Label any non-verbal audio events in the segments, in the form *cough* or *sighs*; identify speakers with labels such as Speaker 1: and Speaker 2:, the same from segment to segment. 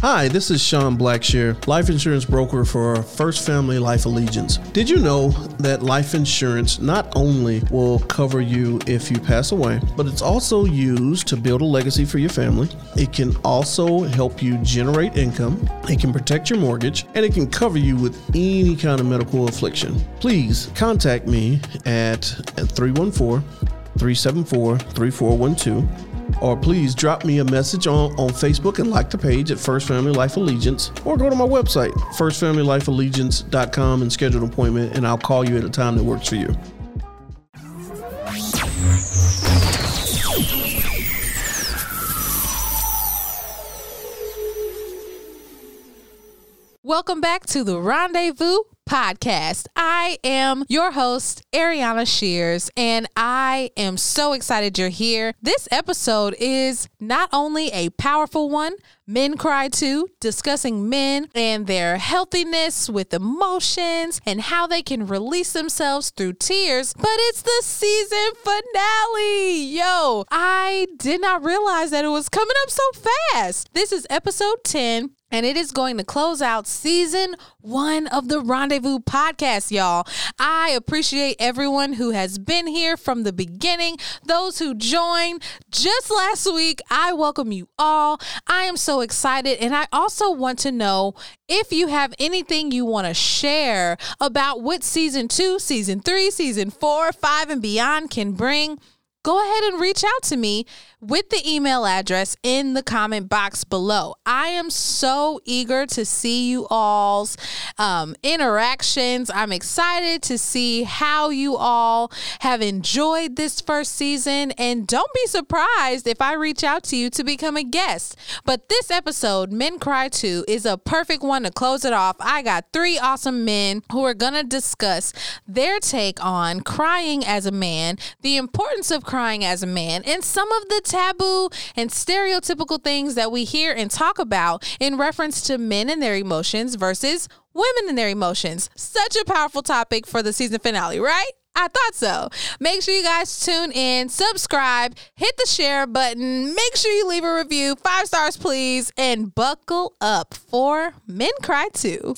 Speaker 1: Hi, this is Sean Blackshear, life insurance broker for First Family Life Allegiance. Did you know that life insurance not only will cover you if you pass away, but it's also used to build a legacy for your family? It can also help you generate income, it can protect your mortgage, and it can cover you with any kind of medical affliction. Please contact me at 314 374 3412 or please drop me a message on, on Facebook and like the page at First Family Life Allegiance, or go to my website, firstfamilylifeallegiance.com, and schedule an appointment, and I'll call you at a time that works for you.
Speaker 2: Welcome back to the Rendezvous podcast. I am your host, Areanna Shears, and I am so excited you're here. This episode is not only a powerful one, Men Cry Too, discussing men and their healthiness with emotions and how they can release themselves through tears, but it's the season finale. Yo, I did not realize that it was coming up so fast. This is episode 10 and it is going to close out season one of the Rendezvous podcast, y'all. I appreciate everyone who has been here from the beginning, those who joined just last week. I welcome you all. I am so excited, and I also want to know if you have anything you want to share about what season two, season three, season four, five, and beyond can bring go ahead and reach out to me with the email address in the comment box below. I am so eager to see you all's um, interactions. I'm excited to see how you all have enjoyed this first season. And don't be surprised if I reach out to you to become a guest. But this episode, Men Cry Too, is a perfect one to close it off. I got three awesome men who are going to discuss their take on crying as a man, the importance of crying as a man, and some of the taboo and stereotypical things that we hear and talk about in reference to men and their emotions versus women and their emotions. Such a powerful topic for the season finale, right? I thought so. Make sure you guys tune in, subscribe, hit the share button, make sure you leave a review, five stars please, and buckle up for Men Cry Too.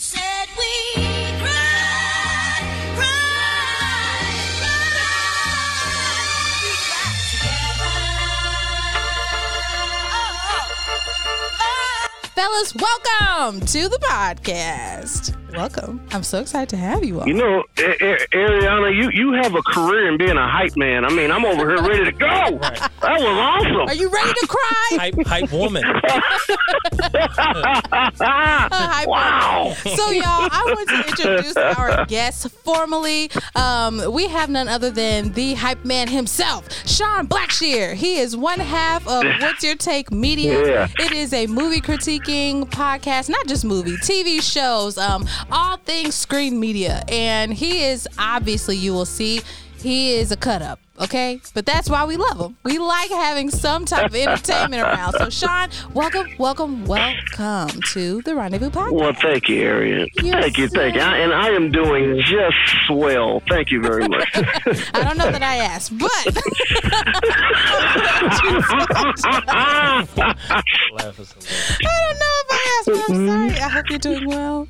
Speaker 2: Fellas, welcome to the podcast. Welcome. I'm so excited to have you all.
Speaker 3: You know, Areanna, you, you have a career in being a hype man. I mean, I'm over here ready to go. Right. *laughs* That was awesome.
Speaker 2: Are you ready to cry? *laughs*
Speaker 4: hype, hype woman. *laughs*
Speaker 2: hype wow. Woman. So, y'all, I want to introduce our guest formally. Um, we have none other than the hype man himself, Sean Blackshear. He is one half of What's Your Take Media. Yeah. It is a movie critiquing podcast, not just movie, TV shows, um, all things screen media. And he is obviously, you will see, he is a cut up okay? But that's why we love him. We like having some type of entertainment around. So, Sean, welcome, welcome, welcome to the Rendezvous Podcast.
Speaker 3: Well, thank you, Arian. thank you, thank you. I, and I am doing just swell. Thank you very much. *laughs*
Speaker 2: I don't know that I asked, but. *laughs* I don't know if I asked, but I'm sorry. Mm. I hope you're doing well.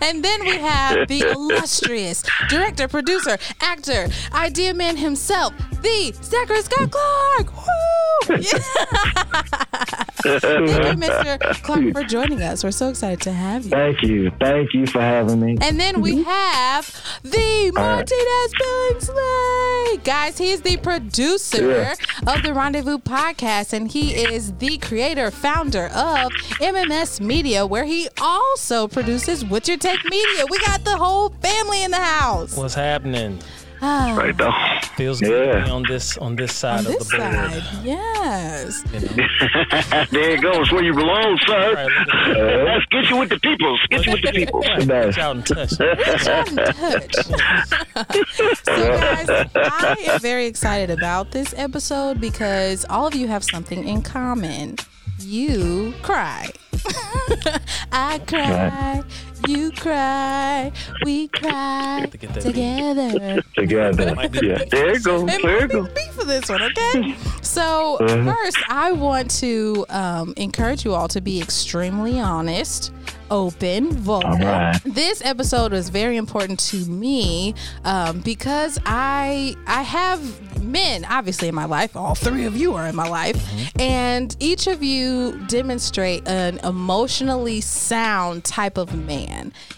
Speaker 2: *laughs* and then we have the illustrious director, producer, actor, idea man himself, the Zachary Scott Clark. Woo! *laughs* *laughs* Thank you, Mr. Clark, for joining us. We're so excited to have you.
Speaker 5: Thank you. Thank you for having me.
Speaker 2: And then we mm-hmm. have the Martinez Billingsley. Guys, he's the producer yeah. of the Rendezvous podcast, and he is the creator, founder of MMS Media, where he also produces What's Your Take Media. We got the whole family in the house.
Speaker 4: What's happening?
Speaker 3: Ah. Right though.
Speaker 4: Feels good yeah. to be on this on this side
Speaker 2: on
Speaker 4: of
Speaker 2: this
Speaker 4: the board.
Speaker 2: Side, yes. You
Speaker 3: know? *laughs* there it goes, where you belong, sir. Right, uh, let's get you with the people. Get you with the people.
Speaker 4: Right, reach out and touch.
Speaker 2: Reach out and touch. *laughs* so guys, I am very excited about this episode because all of you have something in common. You cry. *laughs* I cry. You cry, we cry
Speaker 4: to
Speaker 2: together.
Speaker 5: Together.
Speaker 4: Might
Speaker 5: Yeah.
Speaker 3: There you go.
Speaker 2: It
Speaker 3: There you
Speaker 2: might be
Speaker 3: go.
Speaker 2: the beat for this one, okay? *laughs* So
Speaker 5: Mhm.
Speaker 2: first, I want to um, encourage you all to be extremely honest, open, vulnerable.
Speaker 5: All right.
Speaker 2: This episode was very important to me um, because I I have men obviously in my life. All three of you are in my life, and each of you demonstrate an emotionally sound type of man.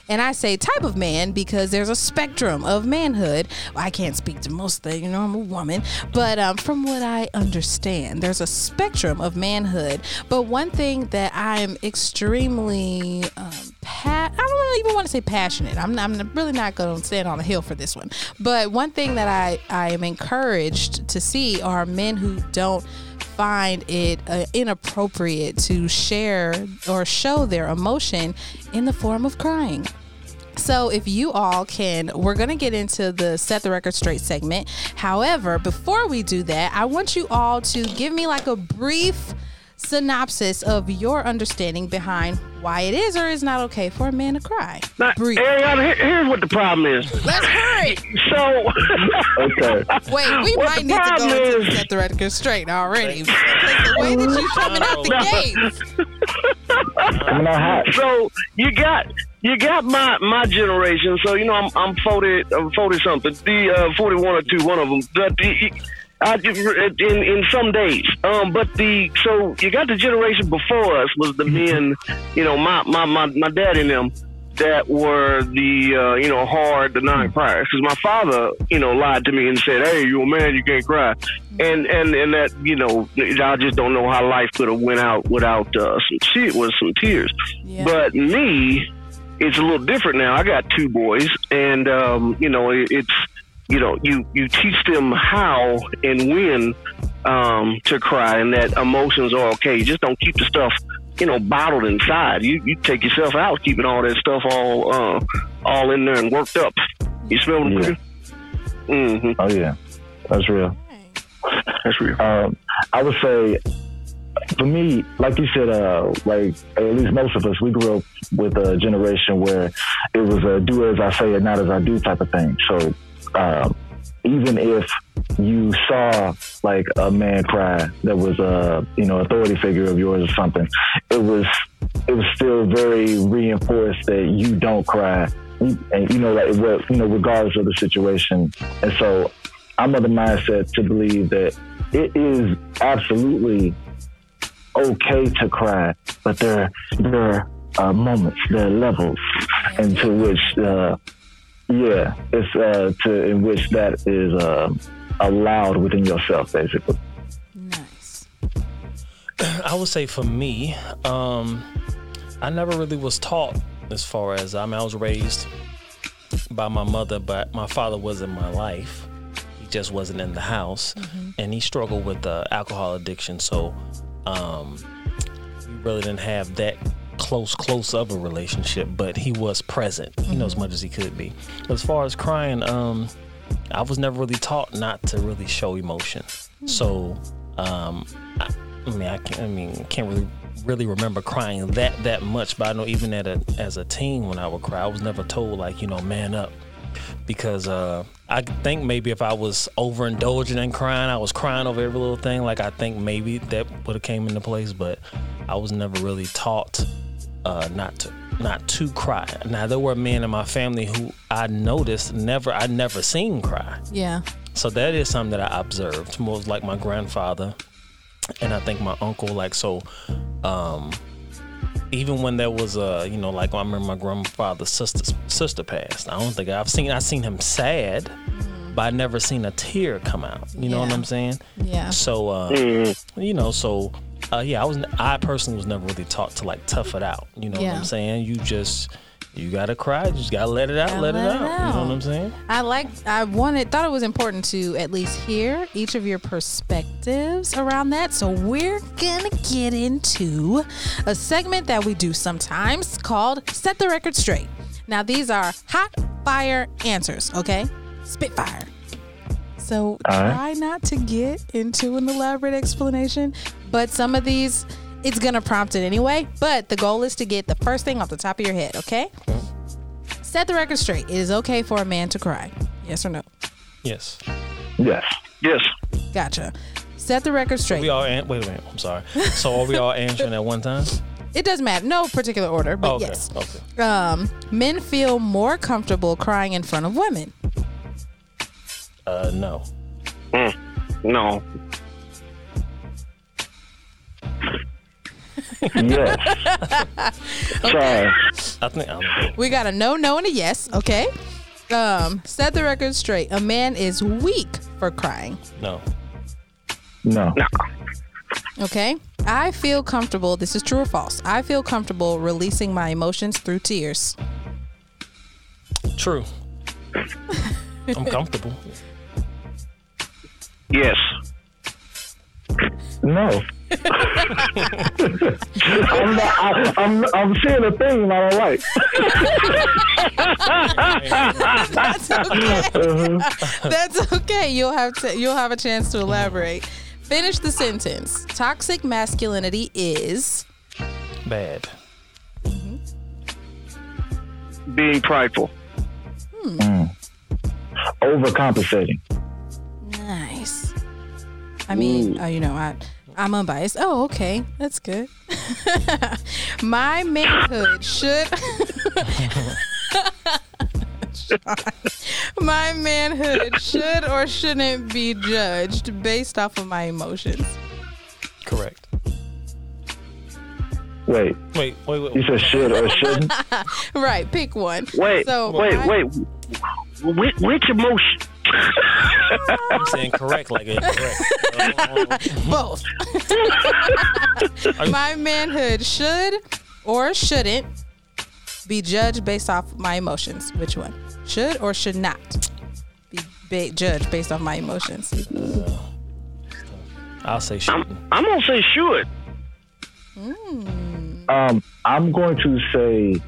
Speaker 2: And I say type of man because there's a spectrum of manhood. I can't speak to most things, you know, I'm a woman, but um, from what I understand, there's a spectrum of manhood. But one thing that I'm extremely um, pa- I don't even want to say passionate. I'm, I'm really not going to stand on a hill for this one. But one thing that I, I am encouraged to see are men who don't find it uh, inappropriate to share or show their emotion in the form of crying. So, if you all can, we're going to get into the set the record straight segment. However, before we do that, I want you all to give me like a brief synopsis of your understanding behind why it is or is not okay for a man to cry.
Speaker 3: Now,
Speaker 2: Brief.
Speaker 3: Areanna, here, here's what the problem is.
Speaker 2: Let's hurry.
Speaker 3: So,
Speaker 5: Okay.
Speaker 2: Wait, we
Speaker 3: What
Speaker 2: might
Speaker 3: the
Speaker 2: need to go
Speaker 3: problem
Speaker 2: into set the record straight already. Because the way that you coming out the gate.
Speaker 5: Coming out hot.
Speaker 3: so you got you got my my generation. So you know I'm I'm forty I'm forty something. The uh, forty one or two, one of them. But the, I, in in some days. Um, but the so you got the generation before us was the men. You know my my my, my dad and them. That were the uh, you know hard the nine criers because my father you know lied to me and said hey you a man you can't cry and and and that you know I just don't know how life could have went out without uh, some te- with some tears
Speaker 2: Yeah.
Speaker 3: but me, it's a little different now. I got two boys, and um, you know, it, it's you know, you you teach them how and when um, to cry, and that emotions are okay. You just don't keep the stuff, you know, bottled inside. You you take yourself out, keeping all that stuff all uh, all in there and worked up. You smell what I'm
Speaker 5: Yeah.
Speaker 3: Mm-hmm.
Speaker 5: Oh yeah. That's real.
Speaker 3: That's real.
Speaker 5: Um, I would say, for me, like you said, uh, like at least most of us, we grew up with a generation where it was a do as I say and not as I do type of thing. So um, even if you saw like a man cry that was a you know authority figure of yours or something, it was it was still very reinforced that you don't cry. And you know, like you know, regardless of the situation. And so I'm of the mindset to believe that it is absolutely okay to cry, but there there are moments, there are levels into which, uh, yeah, it's uh, to in which that is uh, allowed within yourself, basically.
Speaker 2: Nice. *clears throat*
Speaker 4: I would say for me, um, I never really was taught as far as I mean, I was raised by my mother, but my father was in my life. He just wasn't in the house, and he struggled with uh, alcohol addiction. So, um, we really didn't have that close, close of a relationship. But he was present, you know, as much as he could be. As far as crying, um, I was never really taught not to really show emotion. So, um, I, I mean, I can't. I mean, can't really really remember crying that that much. But I know even at a, as a teen when I would cry, I was never told like you know man up because uh, I think maybe if I was overindulging and crying, I was crying over every little thing. Like I think maybe that would have came into place, but I was never really taught uh, not to not to cry. Now there were men in my family who I noticed never I never seen cry.
Speaker 2: Yeah.
Speaker 4: So that is something that I observed. Most like my grandfather, and I think my uncle. Like so, um, even when there was a, you know, like I remember my grandfather's sister sister passed. I don't think I've seen I've seen him sad, but I never seen a tear come out. You know what I'm saying?
Speaker 2: Yeah.
Speaker 4: So, uh,
Speaker 3: Mm-hmm.
Speaker 4: you know, so uh, yeah, I was I personally was never really taught to like tough it out. You know
Speaker 2: Yeah.
Speaker 4: what I'm saying? You just you gotta cry, you just gotta let it out, let,
Speaker 2: let
Speaker 4: it,
Speaker 2: it
Speaker 4: out. You know what I'm saying?
Speaker 2: I like I wanted thought it was important to at least hear each of your perspectives around that. So we're gonna get into a segment that we do sometimes called Set the Record Straight. Now these are hot fire answers, okay? Spitfire. So
Speaker 5: All right.
Speaker 2: try not to get into an elaborate explanation, but some of these it's gonna prompt it anyway. But the goal is to get the first thing off the top of your head, okay? Set the record straight. It is okay for a man to cry. Yes or no?
Speaker 4: Yes.
Speaker 5: Yes.
Speaker 3: Yes.
Speaker 2: Gotcha. Set the record straight.
Speaker 4: We all an- wait a minute. I'm sorry. So are we all *laughs* answering at one time?
Speaker 2: It doesn't matter. No particular order, but
Speaker 4: okay.
Speaker 2: yes.
Speaker 4: Okay.
Speaker 2: Um, men feel more comfortable crying in front of women.
Speaker 4: Uh, no.
Speaker 3: No.
Speaker 5: Yes. *laughs* Sorry.
Speaker 4: I think I don't.
Speaker 2: We got a no, no, and a yes. Okay. Um, set the record straight. A man is weak for crying.
Speaker 4: No.
Speaker 5: No. No.
Speaker 2: Okay. I feel comfortable. This is true or false. I feel comfortable releasing my emotions through tears.
Speaker 4: True. I'm comfortable.
Speaker 3: Yes.
Speaker 5: No. I'm, not, I, I'm I'm seeing a thing I don't like.
Speaker 2: That's okay. That's okay. You'll have to. You'll have a chance to elaborate. Finish the sentence. Toxic masculinity is.
Speaker 4: Bad. Mm-hmm.
Speaker 3: Being prideful. Hmm. Mm.
Speaker 5: Overcompensating.
Speaker 2: Nice. I mean, oh, you know, I, I'm unbiased. Oh, okay, that's good. *laughs* My manhood should. *laughs* My manhood should or shouldn't be judged based off of my emotions.
Speaker 4: Correct.
Speaker 5: Wait,
Speaker 4: Wait, wait, wait.
Speaker 5: you said should or shouldn't? *laughs*
Speaker 2: Right, pick one.
Speaker 3: Wait.
Speaker 2: So
Speaker 3: wait.
Speaker 2: my-
Speaker 3: Wait. Which, which emotion? *laughs*
Speaker 4: I'm saying correct, like incorrect. *laughs*
Speaker 2: Both. *laughs* my manhood should or shouldn't be judged based off my emotions. Which one? Should or should not be ba- judged based off my emotions?
Speaker 4: I'll say shooting.
Speaker 3: I'm gonna say should.
Speaker 5: Um, I'm going to say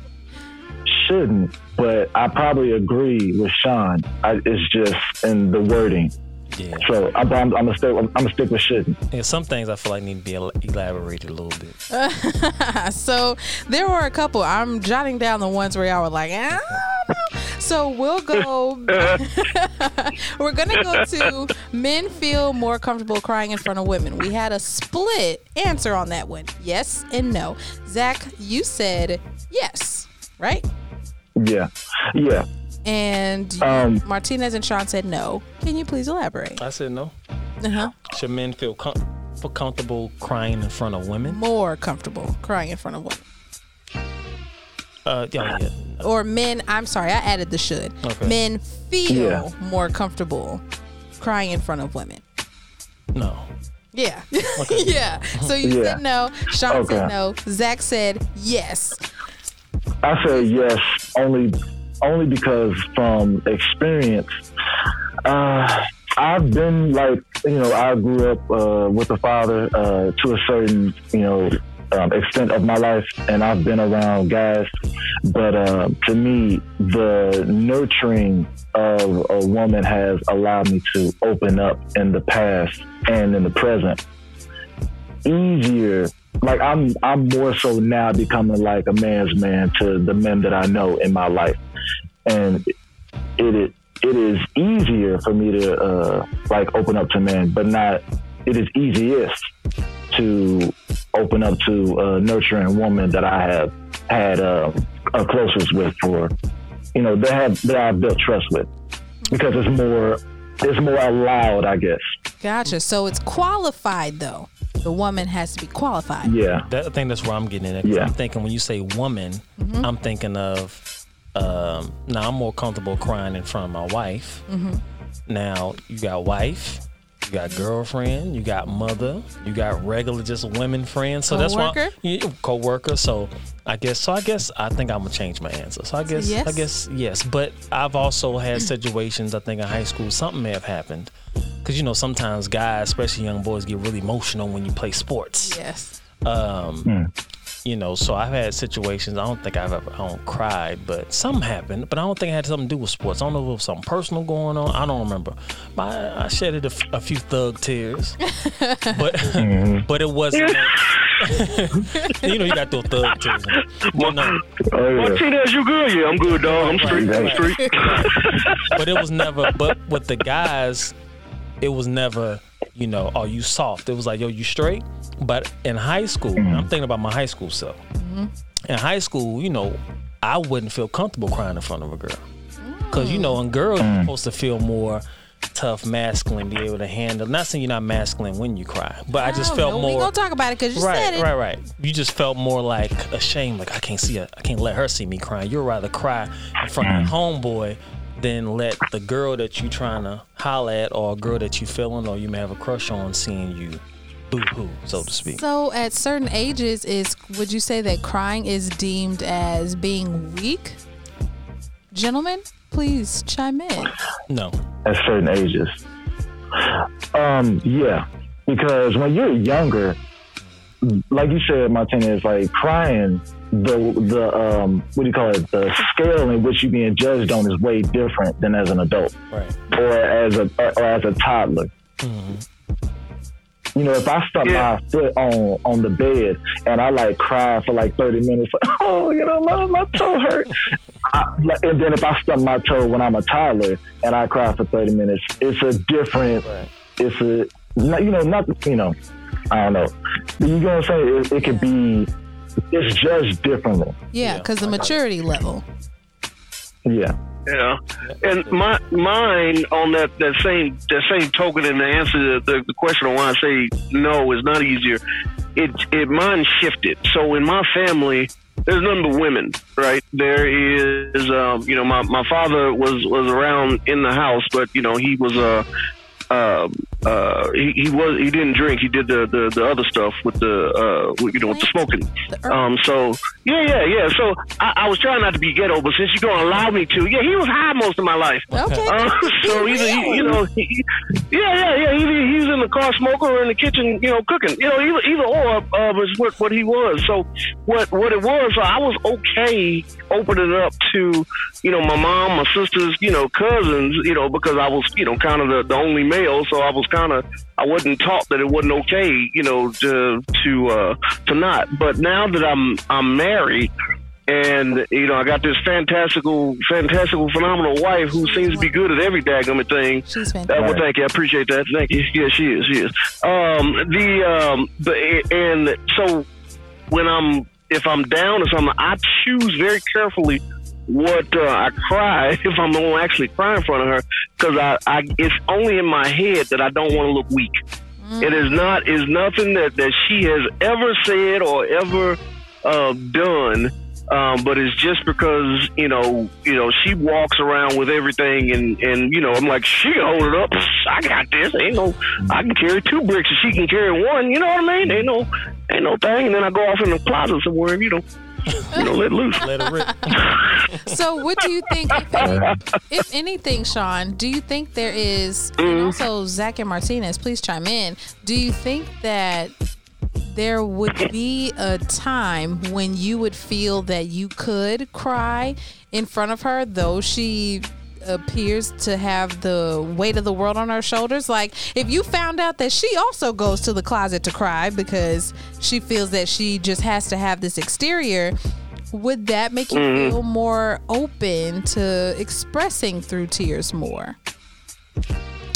Speaker 5: shouldn't, but I probably agree with Sean. I, it's just in the wording.
Speaker 4: Yeah.
Speaker 5: So I'm, I'm, I'm gonna stick. I'm, gonna stick with shouldn't.
Speaker 4: yeah. Some things I feel like need to be elaborated a little bit. *laughs*
Speaker 2: so there were a couple. I'm jotting down the ones where y'all were like, "Ah, I don't know." So we'll go. *laughs* we're gonna go to men feel more comfortable crying in front of women. We had a split answer on that one. Yes and no. Zach, you said yes, right?
Speaker 5: Yeah, yeah.
Speaker 2: And
Speaker 5: Um,
Speaker 2: Martinez and Sean said no. Can you please elaborate?
Speaker 4: I said no.
Speaker 2: Uh-huh.
Speaker 4: Should men feel com- feel comfortable crying in front of women?
Speaker 2: More comfortable crying in front of women.
Speaker 4: Uh, yeah, yeah.
Speaker 2: or men i'm sorry i added the should
Speaker 4: Okay.
Speaker 2: men feel
Speaker 5: Yeah.
Speaker 2: more comfortable crying in front of women
Speaker 4: No.
Speaker 2: yeah *laughs* Okay. yeah so you
Speaker 5: Yeah.
Speaker 2: said no sean said no zach said yes
Speaker 5: I say yes only only because from experience, uh, I've been like you know I grew up uh, with a father uh, to a certain you know um, extent of my life, and I've been around guys. But uh, to me, the nurturing of a woman has allowed me to open up in the past and in the present easier. Like I'm, I'm more so now becoming like a man's man to the men that I know in my life, and it is it is easier for me to uh, like open up to men, but not. It is easiest to open up to nurturing woman that I have had uh, a closest with for, you know, that have that I've built trust with, because it's more it's more allowed, I guess.
Speaker 2: gotcha so it's qualified though the woman has to be qualified
Speaker 5: Yeah.
Speaker 4: That, I think that's where I'm getting at. 'cause
Speaker 5: Yeah.
Speaker 4: I'm thinking when you say woman, I'm thinking of. Um, now I'm more comfortable crying in front of my wife. Now you got wife, you got girlfriend, you got mother, you got regular just women friends. So that's why
Speaker 2: Co-worker?
Speaker 4: yeah, co-worker. So I guess so. I guess I think I'm gonna change my answer. So I guess I
Speaker 2: yes?
Speaker 4: guess yes. But I've also had *clears throat* situations. I think in high school something may have happened. Cause you know sometimes guys, especially young boys, get really emotional when you play sports
Speaker 2: yes
Speaker 4: um, you know, so I've had situations. I don't think I've ever, I don't cried, but something happened. But I don't think it had something to do with sports. I don't know if it was something personal going on. I don't remember. But I, I shedded a, f- a few thug tears, *laughs* but but it wasn't. *laughs* you know, you got to throw thug to it. But no,
Speaker 5: Oh, yeah.
Speaker 3: Martinez, you good? Yeah, I'm good, dog. I'm straight. I'm straight.
Speaker 4: but it was never. But with the guys, it was never. You know, oh, you soft. It was like, yo, you straight. But in high school, I'm thinking about my high school self. Mm-hmm. In high school, you know, I wouldn't feel comfortable crying in front of a girl. Mm. Cause you know, in girls, you're supposed to feel more tough, masculine, be able to handle. Not saying you're not masculine when you cry, but I just
Speaker 2: oh,
Speaker 4: felt
Speaker 2: know.
Speaker 4: more.
Speaker 2: We gonna talk about it because you said
Speaker 4: Right,
Speaker 2: it.
Speaker 4: right, right. right. You just felt more like ashamed, like I can't see her, I can't let her see me crying. You'd rather cry in front of mm. your homeboy than let the girl that you trying to holler at or a girl that you feeling or you may have a crush on seeing you boo hoo, so to speak.
Speaker 2: So at certain ages, is would you say that crying is deemed as being weak? Gentlemen, please chime in.
Speaker 4: No.
Speaker 5: at certain ages. Um, yeah, because when you're younger, like you said, Martinez, like crying, the the um, what do you call it? The scale in which you're being judged on is way different than as an adult
Speaker 4: Right.
Speaker 5: or as a or as a toddler. You know, if I stump
Speaker 3: Yeah.
Speaker 5: my foot on on the bed and I like cry for like thirty minutes, *laughs* oh, you know, my, my toe hurt. I, and then if I stump my toe when I'm a toddler and I cry for thirty minutes, it's a different.
Speaker 4: Right.
Speaker 5: It's a you know not you know I don't know. You know what I'm saying? It, it could be. It's judged differently.
Speaker 2: Yeah,
Speaker 4: Yeah,
Speaker 2: because the
Speaker 4: I got it.
Speaker 2: maturity level.
Speaker 5: Yeah.
Speaker 3: Yeah, and my mine on that that same that same token, and the answer to the, the question on why I say no is not easier. It it mine shifted. So in my family, there's none but women, right? There is, um, you know, my, my father was was around in the house, but you know he was uh, uh, uh, he, he was he didn't drink. He did the, the, the other stuff with the uh, with, you know with the smoking. Um, so yeah, yeah, yeah. So I, I was trying not to be ghetto, but since you're gonna allow me to, yeah, he was high most of my life.
Speaker 2: okay.
Speaker 3: Uh, *laughs* so either he, you know, he, yeah, yeah, yeah. Either he's in the car smoking or in the kitchen, you know, cooking. You know, either either or uh, was what what he was. So what what it was, so I was okay opening it up to, you know, my mom, my sisters, you know, cousins, you know, because I was, you know, kind of the, the only male, so I was kind of I wasn't taught that it wasn't okay, you know, to to uh, to not. But now that I'm I'm married, and you know I got this fantastical, fantastical, phenomenal wife who seems to be good at every daggum thing.
Speaker 2: She's
Speaker 3: Uh,
Speaker 2: fantastic.
Speaker 3: well, thank you. I appreciate that. Thank you. Yeah, she is. She is. Um, the um, the and so when I'm if I'm down or something, I choose very carefully what uh, I cry *laughs* if I'm gonna actually cry in front of her because I, I it's only in my head that I don't want to look weak. It is not is nothing that that she has ever said or ever uh, done. Um, but it's just because you know, you know, she walks around with everything, and and you know, I'm like, she hold it up. I got this. Ain't no, I can carry two bricks, and she can carry one. You know what I mean? Ain't no, ain't no thing. And then I go off in the closet somewhere, and you know, you know, let loose.
Speaker 4: Let it rip. *laughs*
Speaker 2: So, what do you think, if, any, if anything, Sean? Do you think there is,
Speaker 3: Mm-hmm.
Speaker 2: and also Zach and Martinez, please chime in. Do you think that there would be a time when you would feel that you could cry in front of her, though she appears to have the weight of the world on her shoulders? Like, if you found out that she also goes to the closet to cry because she feels that she just has to have this exterior, would that make you
Speaker 3: Mm-hmm.
Speaker 2: feel more open to expressing through tears more?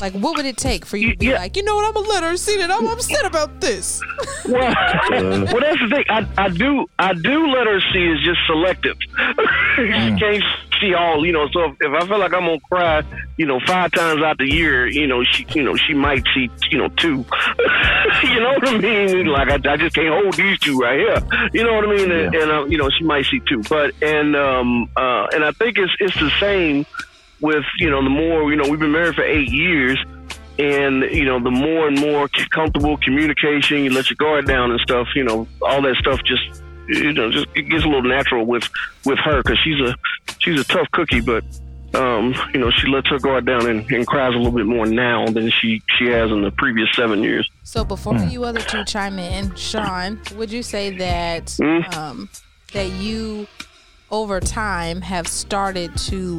Speaker 2: Like, what would it take for you to be
Speaker 3: Yeah.
Speaker 2: like, you know what, I'm gonna let her see that I'm upset about this?
Speaker 3: Well, *laughs* well, that's the thing. I, I do I do let her see is just selective. *laughs* she can't see all, you know. So if, if I feel like I'm gonna cry, you know, five times out the year, you know, she, you know, she might see, you know, two. *laughs* you know what I mean? Like I, I just can't hold these two right here. You know what I mean? And, and uh, you know, she might see two. But and um uh and I think it's it's the same with you know the more you know we've been married for eight years and you know the more and more comfortable communication you let your guard down and stuff you know all that stuff just you know just it gets a little natural with with her because she's a she's a tough cookie but um you know she lets her guard down and, and cries a little bit more now than she she has in the previous seven years
Speaker 2: So before you other two chime in, Sean, would you say that
Speaker 3: Mm.
Speaker 2: um, that you over time have started to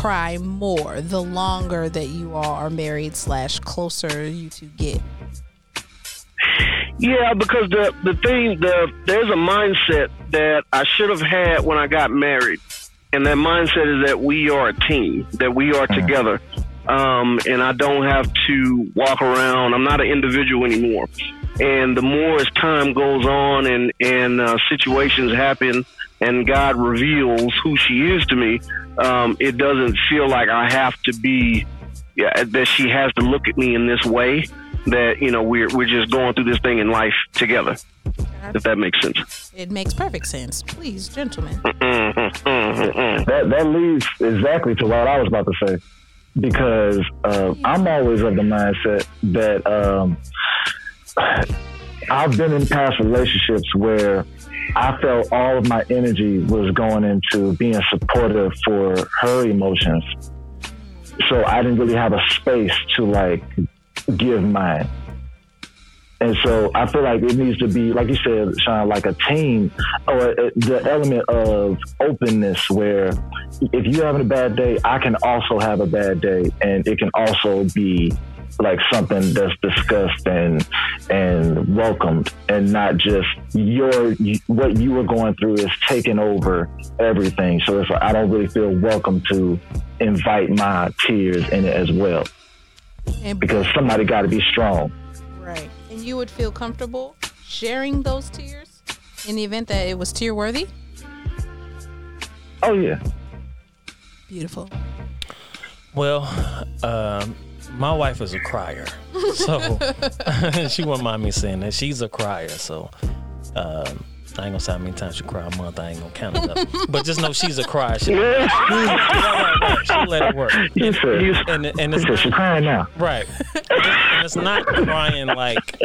Speaker 2: cry more the longer that you all are married slash closer you two get?
Speaker 3: Yeah, because the the thing the there's a mindset that I should have had when I got married, and that mindset is that we are a team, that we are together, um, and I don't have to walk around. I'm not an individual anymore. And the more as time goes on and and uh, situations happen, and God reveals who she is to me, um, it doesn't feel like I have to be yeah, that she has to look at me in this way. That you know we're we're just going through this thing in life together. If that makes sense.
Speaker 2: It makes perfect sense. Please, gentlemen.
Speaker 3: Mm-hmm, mm-hmm.
Speaker 5: That that leads exactly to what I was about to say, because uh, I'm always of the mindset that um, I've been in past relationships where I felt all of my energy was going into being supportive for her emotions. So I didn't really have a space to like give mine. And so I feel like it needs to be, like you said, Sean, like a team or uh, the element of openness where if you're having a bad day, I can also have a bad day. And it can also be like something that's discussed and and welcomed and not just your what you were going through is taking over everything so it's like i don't really feel welcome to invite my tears in it as well
Speaker 2: And
Speaker 5: because somebody got to be strong
Speaker 2: right. And you would feel comfortable sharing those tears in the event that it was tear worthy?
Speaker 5: oh yeah
Speaker 2: Beautiful.
Speaker 4: Well, um, my wife is a crier, so *laughs* *laughs* she wouldn't mind me saying that she's a crier. So um, I ain't gonna say how many times she cry a month. I ain't gonna count it up. but just know she's a crier. She, right, right, right. She'll let it work.
Speaker 5: you said, you
Speaker 4: And, and it's
Speaker 5: said she's crying now
Speaker 4: right. And it's not crying like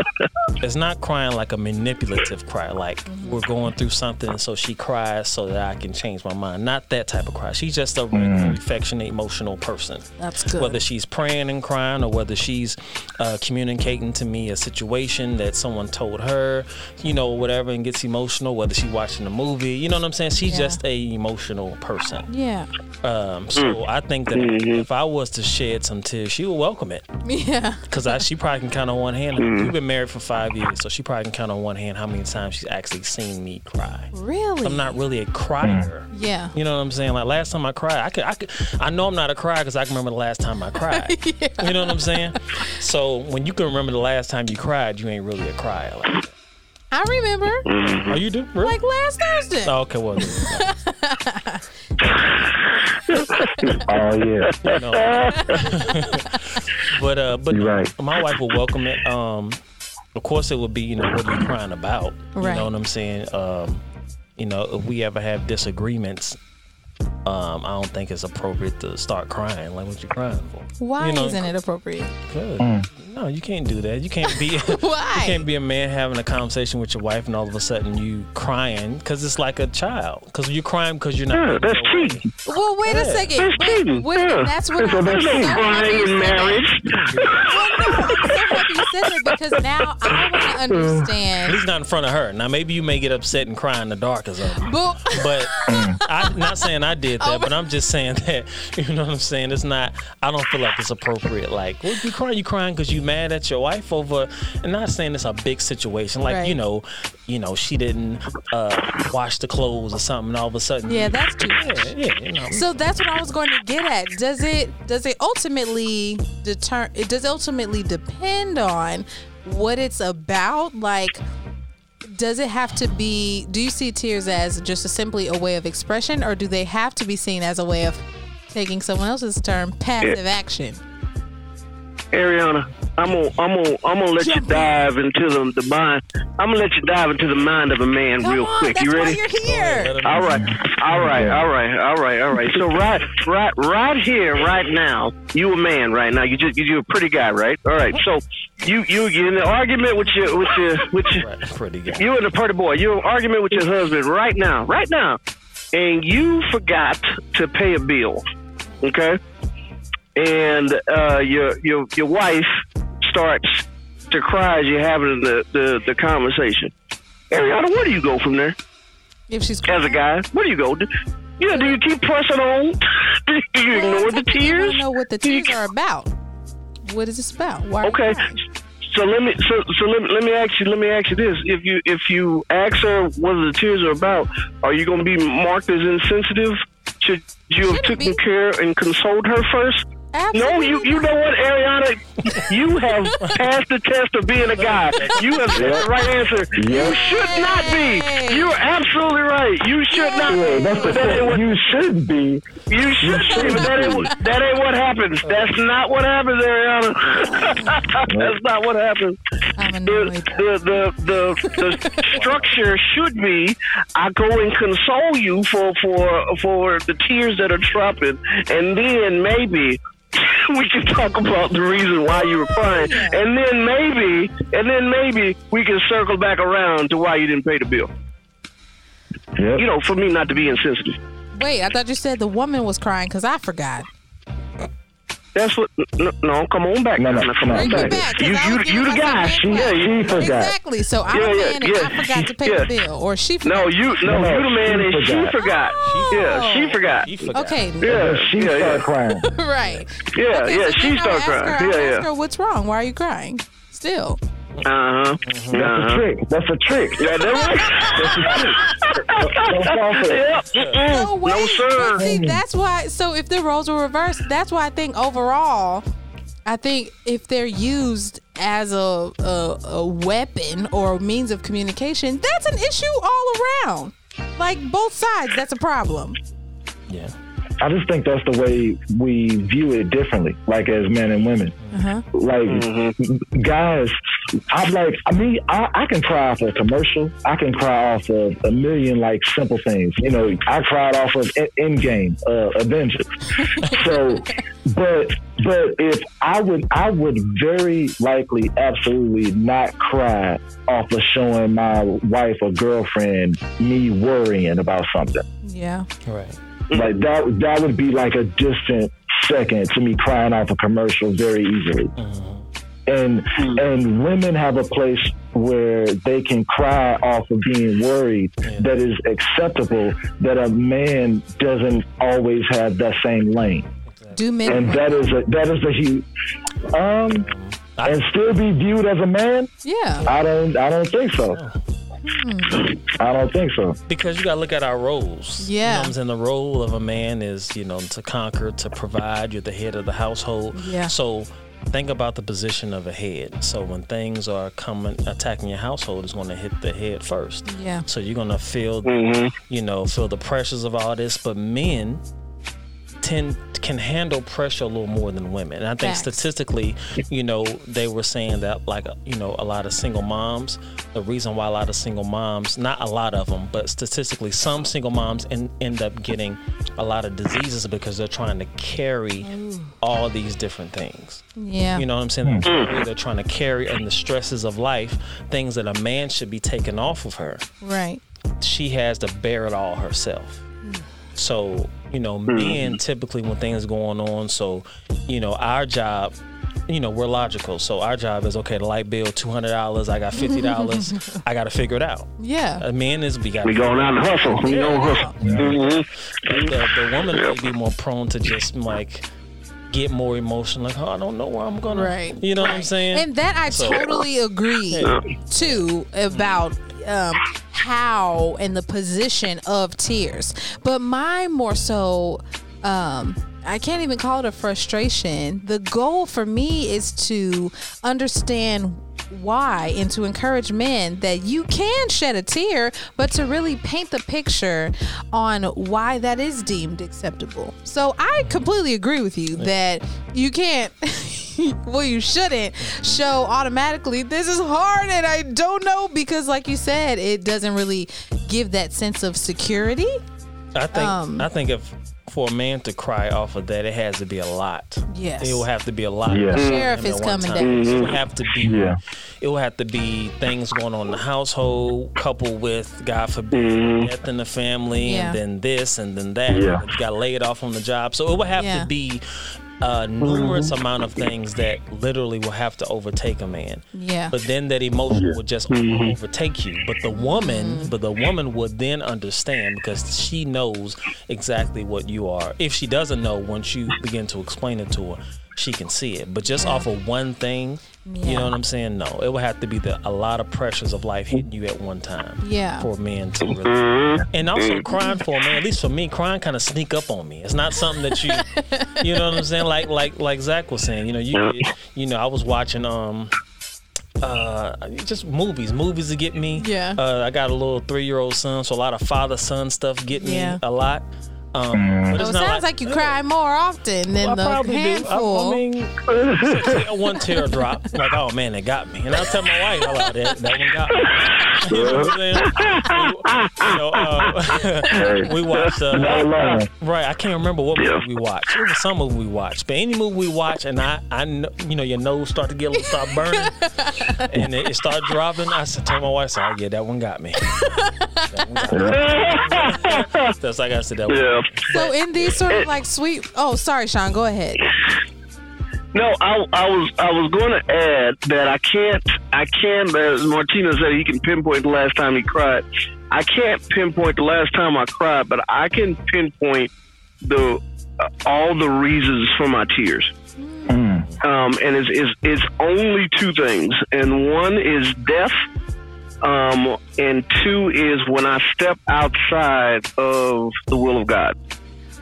Speaker 4: it's not crying like a manipulative cry. Like we're going through something, so she cries so that I can change my mind. Not that type of cry. She's just a regular, affectionate, emotional person.
Speaker 2: That's good.
Speaker 4: Whether she's praying and crying, or whether she's uh, communicating to me a situation that someone told her, you know, whatever, and gets emotional. Whether she's watching a movie, you know what I'm saying? She's
Speaker 2: Yeah.
Speaker 4: just a emotional person.
Speaker 2: yeah.
Speaker 4: Um, so mm. I think that mm-hmm. if I was to shed some tears, she would welcome it.
Speaker 2: Yeah.
Speaker 4: Cause I, she probably can count on one hand. We've mm. been married for five years, so she probably can count on one hand how many times she's actually seen me cry.
Speaker 2: Really?
Speaker 4: I'm not really a crier. Mm.
Speaker 2: Yeah.
Speaker 4: You know what I'm saying? Like last time I cried, I could, I could, I know I'm not a crier because I can remember the last time I cried. *laughs* You know what I'm saying? So when you can remember the last time you cried, you ain't really a crier. Like that.
Speaker 2: I remember.
Speaker 4: Oh, you do? Really?
Speaker 2: Like last Thursday.
Speaker 4: Oh, okay, well, *laughs*
Speaker 5: oh yeah
Speaker 4: no. *laughs* but uh, but
Speaker 5: right.
Speaker 4: my wife will welcome it. Um, of course, it would be you know what are you crying about?
Speaker 2: Right.
Speaker 4: You know what I'm saying? Um, you know, if we ever have disagreements, um, I don't think it's appropriate to start crying. Like, what you crying for?
Speaker 2: Why
Speaker 4: You know,
Speaker 2: isn't it appropriate?
Speaker 4: Good.
Speaker 5: Mm.
Speaker 4: No, you can't do that. You can't be. *laughs* *laughs*
Speaker 2: Why?
Speaker 4: You can't be a man having a conversation with your wife and all of a sudden you crying because it's like a child. Because you're crying because you're not.
Speaker 3: Yeah, that's
Speaker 4: your way.
Speaker 3: cheating.
Speaker 2: Well, wait a second.
Speaker 3: That's
Speaker 2: But
Speaker 3: cheating.
Speaker 2: wait,
Speaker 3: Yeah.
Speaker 2: that's what
Speaker 3: So
Speaker 2: I'm
Speaker 3: there's
Speaker 2: so
Speaker 3: no crying in
Speaker 2: said
Speaker 3: marriage.
Speaker 2: Well, no, I'm so happy you said that because now I want to *laughs* understand.
Speaker 4: At
Speaker 2: understand.
Speaker 4: least not in front of her. Now maybe you may get upset and cry in the dark or something.
Speaker 2: But,
Speaker 4: But I'm not saying I did that,
Speaker 2: Oh,
Speaker 4: but I'm just saying *laughs* that you know what I'm saying. It's not. I don't feel like it's appropriate. Like, what you crying? You crying because you mad at your wife over? And not saying it's a big situation. Like
Speaker 2: Right.
Speaker 4: you know, you know she didn't uh, wash the clothes or something. And all of a sudden,
Speaker 2: Yeah, that's too
Speaker 4: yeah, yeah. You know,
Speaker 2: So that's what I was going to get at. Does it does it ultimately deter it does ultimately depend on what it's about? Like does it have to be do you see tears as just a simply a way of expression or do they have to be seen as a way of taking someone else's term passive action?
Speaker 3: Areanna, I'm gonna, I'm gonna, I'm gonna let you dive into the, the mind. I'm gonna let you dive into the mind of a man
Speaker 2: Come
Speaker 3: real
Speaker 2: on,
Speaker 3: quick.
Speaker 2: that's
Speaker 3: You
Speaker 2: why
Speaker 3: ready?
Speaker 2: you're here.
Speaker 3: All right, all right, all right, all right, all right. So right, right, right here, right now, you a man right now. You just you a pretty guy, right? All right. So you you you in an argument with your with your with your
Speaker 4: pretty good.
Speaker 3: you and the pretty boy. You're in an argument with your husband right now, right now, and you forgot to pay a bill. Okay, and uh, your your your wife starts to cry as you're having the the, the conversation. Areanna, where do you go from there?
Speaker 2: If she's
Speaker 3: as a guy? Where do you go? Do, yeah, do you keep pressing on? *laughs* do you ignore the
Speaker 2: I
Speaker 3: tears?
Speaker 2: to know what the tears are about. What is this about? Why?
Speaker 3: Okay.
Speaker 2: crying?
Speaker 3: So let me so so let me, let me ask you let me ask you this: if you if you ask her what the tears are about, are you going to be marked as insensitive? Should you have taken care and consoled her first? No, you you know what, Areanna, you have *laughs* passed the test of being a guy. You have said the right answer. You should not be. You're absolutely right. You should not
Speaker 5: Yeah,
Speaker 3: be.
Speaker 5: that's the
Speaker 3: that what
Speaker 5: You should be.
Speaker 3: you should be, but that ain't, what- that ain't what happens. That's not what happens, Areanna. *laughs* That's not what happens. The, the, the, the, the structure should be I go and console you for, for, for the tears that are dropping, and then maybe *laughs* we can talk about the reason why you were crying, and then maybe, and then maybe we can circle back around to why you didn't pay the bill.
Speaker 5: Yep.
Speaker 3: You know, for me not to be insensitive.
Speaker 2: Wait, I thought you said the woman was crying because I forgot.
Speaker 3: That's what. No, no come on back.
Speaker 5: No, no,
Speaker 3: come
Speaker 5: no,
Speaker 3: on
Speaker 2: Bring me
Speaker 5: back.
Speaker 2: back. 'cause
Speaker 3: You,
Speaker 2: I
Speaker 3: you, you the guy.
Speaker 2: myself
Speaker 3: She,
Speaker 2: a
Speaker 5: Yeah, she forgot.
Speaker 2: Exactly. So I'm
Speaker 3: Yeah,
Speaker 2: a
Speaker 3: yeah,
Speaker 2: man and
Speaker 3: yeah.
Speaker 2: I forgot to pay
Speaker 3: Yeah.
Speaker 2: the bill, or she forgot.
Speaker 3: No, you, no,
Speaker 5: No,
Speaker 3: you the man,
Speaker 5: she
Speaker 3: and she
Speaker 5: forgot.
Speaker 3: forgot. Oh. Yeah, she forgot.
Speaker 4: He forgot.
Speaker 2: Okay.
Speaker 3: Yeah,
Speaker 5: She
Speaker 3: yeah,
Speaker 5: started
Speaker 3: yeah,
Speaker 5: crying. *laughs*
Speaker 2: right.
Speaker 3: yeah,
Speaker 2: Okay,
Speaker 3: yeah.
Speaker 2: so
Speaker 3: She started
Speaker 2: ask her,
Speaker 3: crying.
Speaker 2: I
Speaker 3: Yeah,
Speaker 2: ask
Speaker 3: yeah.
Speaker 2: her, what's wrong? Why are you crying? Still.
Speaker 3: Uh huh.
Speaker 5: That's a
Speaker 3: Uh-huh.
Speaker 5: trick. That's a trick.
Speaker 3: Yeah, *laughs* that's right.
Speaker 5: Don't fall for it.
Speaker 3: Yep. Mm-mm.
Speaker 2: No way.
Speaker 3: No, sir.
Speaker 2: But see, that's why. So if the roles were reversed, that's why I think overall, I think if they're used as a a, a weapon or a means of communication, that's an issue all around. Like both sides, that's a problem.
Speaker 4: Yeah.
Speaker 5: I just think that's the way we view it differently, like as men and women.
Speaker 2: Uh-huh.
Speaker 5: Like guys, I'm like, I mean, I, I can cry off of a commercial. I can cry off of a million like simple things. You know, I cried off of E- Endgame, uh, Avengers. *laughs* so, but but if I would, I would very likely, absolutely not cry off of showing my wife or girlfriend me worrying about something
Speaker 2: Yeah.
Speaker 4: Right.
Speaker 5: like that that would be like a distant second to me crying off a commercial very easily and and women have a place where they can cry off of being worried that is acceptable that a man doesn't always have that same lane
Speaker 2: Do men?
Speaker 5: and that is a that is a huge um and still be viewed as a man
Speaker 2: yeah.
Speaker 5: i don't i don't think so i don't think so
Speaker 4: Because you gotta look at our roles. You know
Speaker 2: Yeah.
Speaker 4: what I'm saying? The role of a man is, you know, to conquer, to provide, you're the head of the household.
Speaker 2: Yeah.
Speaker 4: So think about the position of a head. So when things are coming attacking your household, it's gonna hit the head first.
Speaker 2: Yeah.
Speaker 4: So you're gonna feel mm-hmm. you know, feel the pressures of all this. But men tend can handle pressure a little more than women. And I think
Speaker 2: Facts.
Speaker 4: statistically, you know, they were saying that like uh, you know, a lot of single moms, the reason why a lot of single moms, not a lot of them, but statistically some single moms en- end up getting a lot of diseases because they're trying to carry all these different things.
Speaker 2: Yeah.
Speaker 4: You know what I'm saying? Hmm. They're trying to carry and the stresses of life, things that a man should be taking off of her
Speaker 2: right.
Speaker 4: she has to bear it all herself. So, you know, men typically when things going on, so, you know, our job, you know, we're logical. So our job is okay, the light bill, two hundred dollars, I got fifty dollars, *laughs* I gotta figure it out.
Speaker 2: Yeah.
Speaker 4: A man is we got
Speaker 3: We going out and hustle. We going hustle. Mm-hmm.
Speaker 4: the, the woman may be more prone to just like get more emotional, like, oh, I don't know where I'm gonna
Speaker 2: Right.
Speaker 4: You know what I'm saying?
Speaker 2: And that I
Speaker 4: So-
Speaker 2: totally agree too about um, how and the position of tears. But mine more so, um, I can't even call it a frustration. The goal for me is to understand why and to encourage men that you can shed a tear, but to really paint the picture on why that is deemed acceptable. So I completely agree with you that you can't, *laughs* well, you shouldn't show automatically this is hard and I don't know because, like you said, it doesn't really give that sense of security.
Speaker 4: I think
Speaker 2: Um,
Speaker 4: I think if for a man to cry off of that, it has to be a lot.
Speaker 2: Yes.
Speaker 4: It will have to be a lot.
Speaker 5: Yeah.
Speaker 4: for him
Speaker 2: Sheriff is coming
Speaker 4: time.
Speaker 2: down.
Speaker 4: It will have to be.
Speaker 5: Yeah.
Speaker 4: It will have to be things going on in the household, coupled with God forbid mm-hmm. death in the family,
Speaker 2: Yeah.
Speaker 4: and then this and then that.
Speaker 5: Yeah.
Speaker 4: You got laid off on the job, so it will have
Speaker 2: Yeah.
Speaker 4: to be a numerous amount of things that literally will have to overtake a man.
Speaker 2: Yeah.
Speaker 4: But then that emotion would just mm-hmm. overtake you. But the woman, mm-hmm. but the woman would then understand because she knows exactly what you are. If she doesn't know, once you begin to explain it to her, she can see it. But just off of one thing, you know what I'm saying? No, it would have to be the a lot of pressures of life hitting you at one time.
Speaker 2: Yeah.
Speaker 4: For a man to really, and also crying for a man. At least for me, crying kind of sneak up on me. It's not something that you, you know what I'm saying? Like like like Zach was saying. You know you you know I was watching um uh just movies movies to get me
Speaker 2: Yeah.
Speaker 4: uh i got a little three-year-old son so a lot of father-son stuff get me
Speaker 2: Yeah.
Speaker 4: a lot um but
Speaker 2: So
Speaker 4: it's
Speaker 2: it
Speaker 4: not
Speaker 2: sounds like, you cry more often than
Speaker 4: I
Speaker 2: the
Speaker 4: probably do. I,
Speaker 2: handful.
Speaker 4: I mean, *laughs* one tear drop. Like, oh man, they got me. And I'll tell my wife, oh, that, that one got me. You know what I'm saying? We, you know, uh, we watched. Uh, right, I can't remember what movie we watched. It was some movie we watched, but any movie we watch, and I, I, know, you know, your nose start to get a little, start burning, *laughs* and it, it start dropping. I said, tell my wife, "So yeah, that one got me." That one got me. That's like I said, that one.
Speaker 3: Yeah.
Speaker 2: so in these sort of like sweet. Oh, sorry, Sean. Go ahead.
Speaker 3: No, I, I was I was going to add that I can't I can't as Martinez said he can pinpoint the last time he cried. I can't pinpoint the last time I cried, but I can pinpoint the uh, all the reasons for my tears. Um, and it's, it's it's only two things, and one is death, um, and two is when I step outside of the will of God.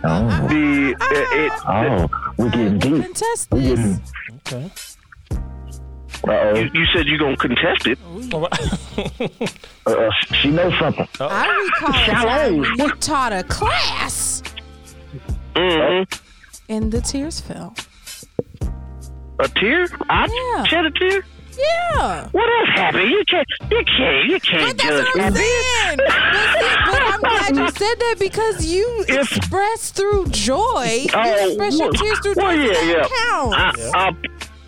Speaker 5: Oh,
Speaker 3: The it, it,
Speaker 5: oh, we're getting
Speaker 2: We'll
Speaker 5: deep.
Speaker 2: contest
Speaker 5: We're
Speaker 2: this.
Speaker 5: getting.
Speaker 4: Okay.
Speaker 5: Uh
Speaker 3: you, you said you're gonna contest it. *laughs*
Speaker 5: oh. Uh, she knows something.
Speaker 2: I recall a time you taught a class
Speaker 3: hmm
Speaker 2: and the tears fell.
Speaker 3: A tear? I
Speaker 2: Yeah.
Speaker 3: shed a tear.
Speaker 2: Yeah.
Speaker 3: What else happened? You can't. You can't. You can't
Speaker 2: But that's
Speaker 3: judge
Speaker 2: what I'm saying. But, see, but I'm glad you *laughs* said that because you
Speaker 3: If-
Speaker 2: express through joy.
Speaker 3: Oh,
Speaker 2: you express your tears through
Speaker 3: well,
Speaker 2: joy.
Speaker 3: yeah, yeah.
Speaker 2: counts.
Speaker 3: I, I,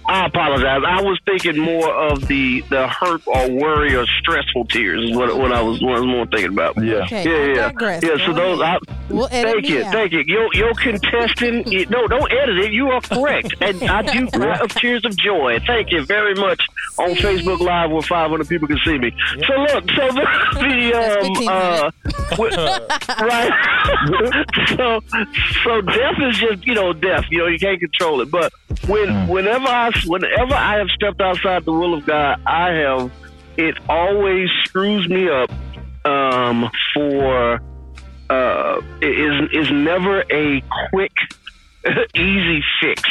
Speaker 3: I apologize. I was thinking more of the the hurt or worry or stressful tears is what what I was what I was more thinking about.
Speaker 5: Yeah.
Speaker 2: Okay,
Speaker 3: Yeah,
Speaker 2: I
Speaker 3: yeah,
Speaker 2: digress.
Speaker 3: yeah.
Speaker 2: Go
Speaker 3: So those, I.
Speaker 2: We'll edit
Speaker 3: thank you,
Speaker 2: out.
Speaker 3: thank you. Your your contestant, you- no, don't edit it. You are correct, and I do *laughs* cry of tears of joy. Thank you very much on
Speaker 2: See?
Speaker 3: Facebook Live where 500 people can see me. So look, so the, *laughs* the um, uh, *laughs* right. so so death is just you know death. You know you can't control it. But when whenever I whenever I have stepped outside the will of God, I have it always screws me up um, for uh, it is is never a quick *laughs* easy fix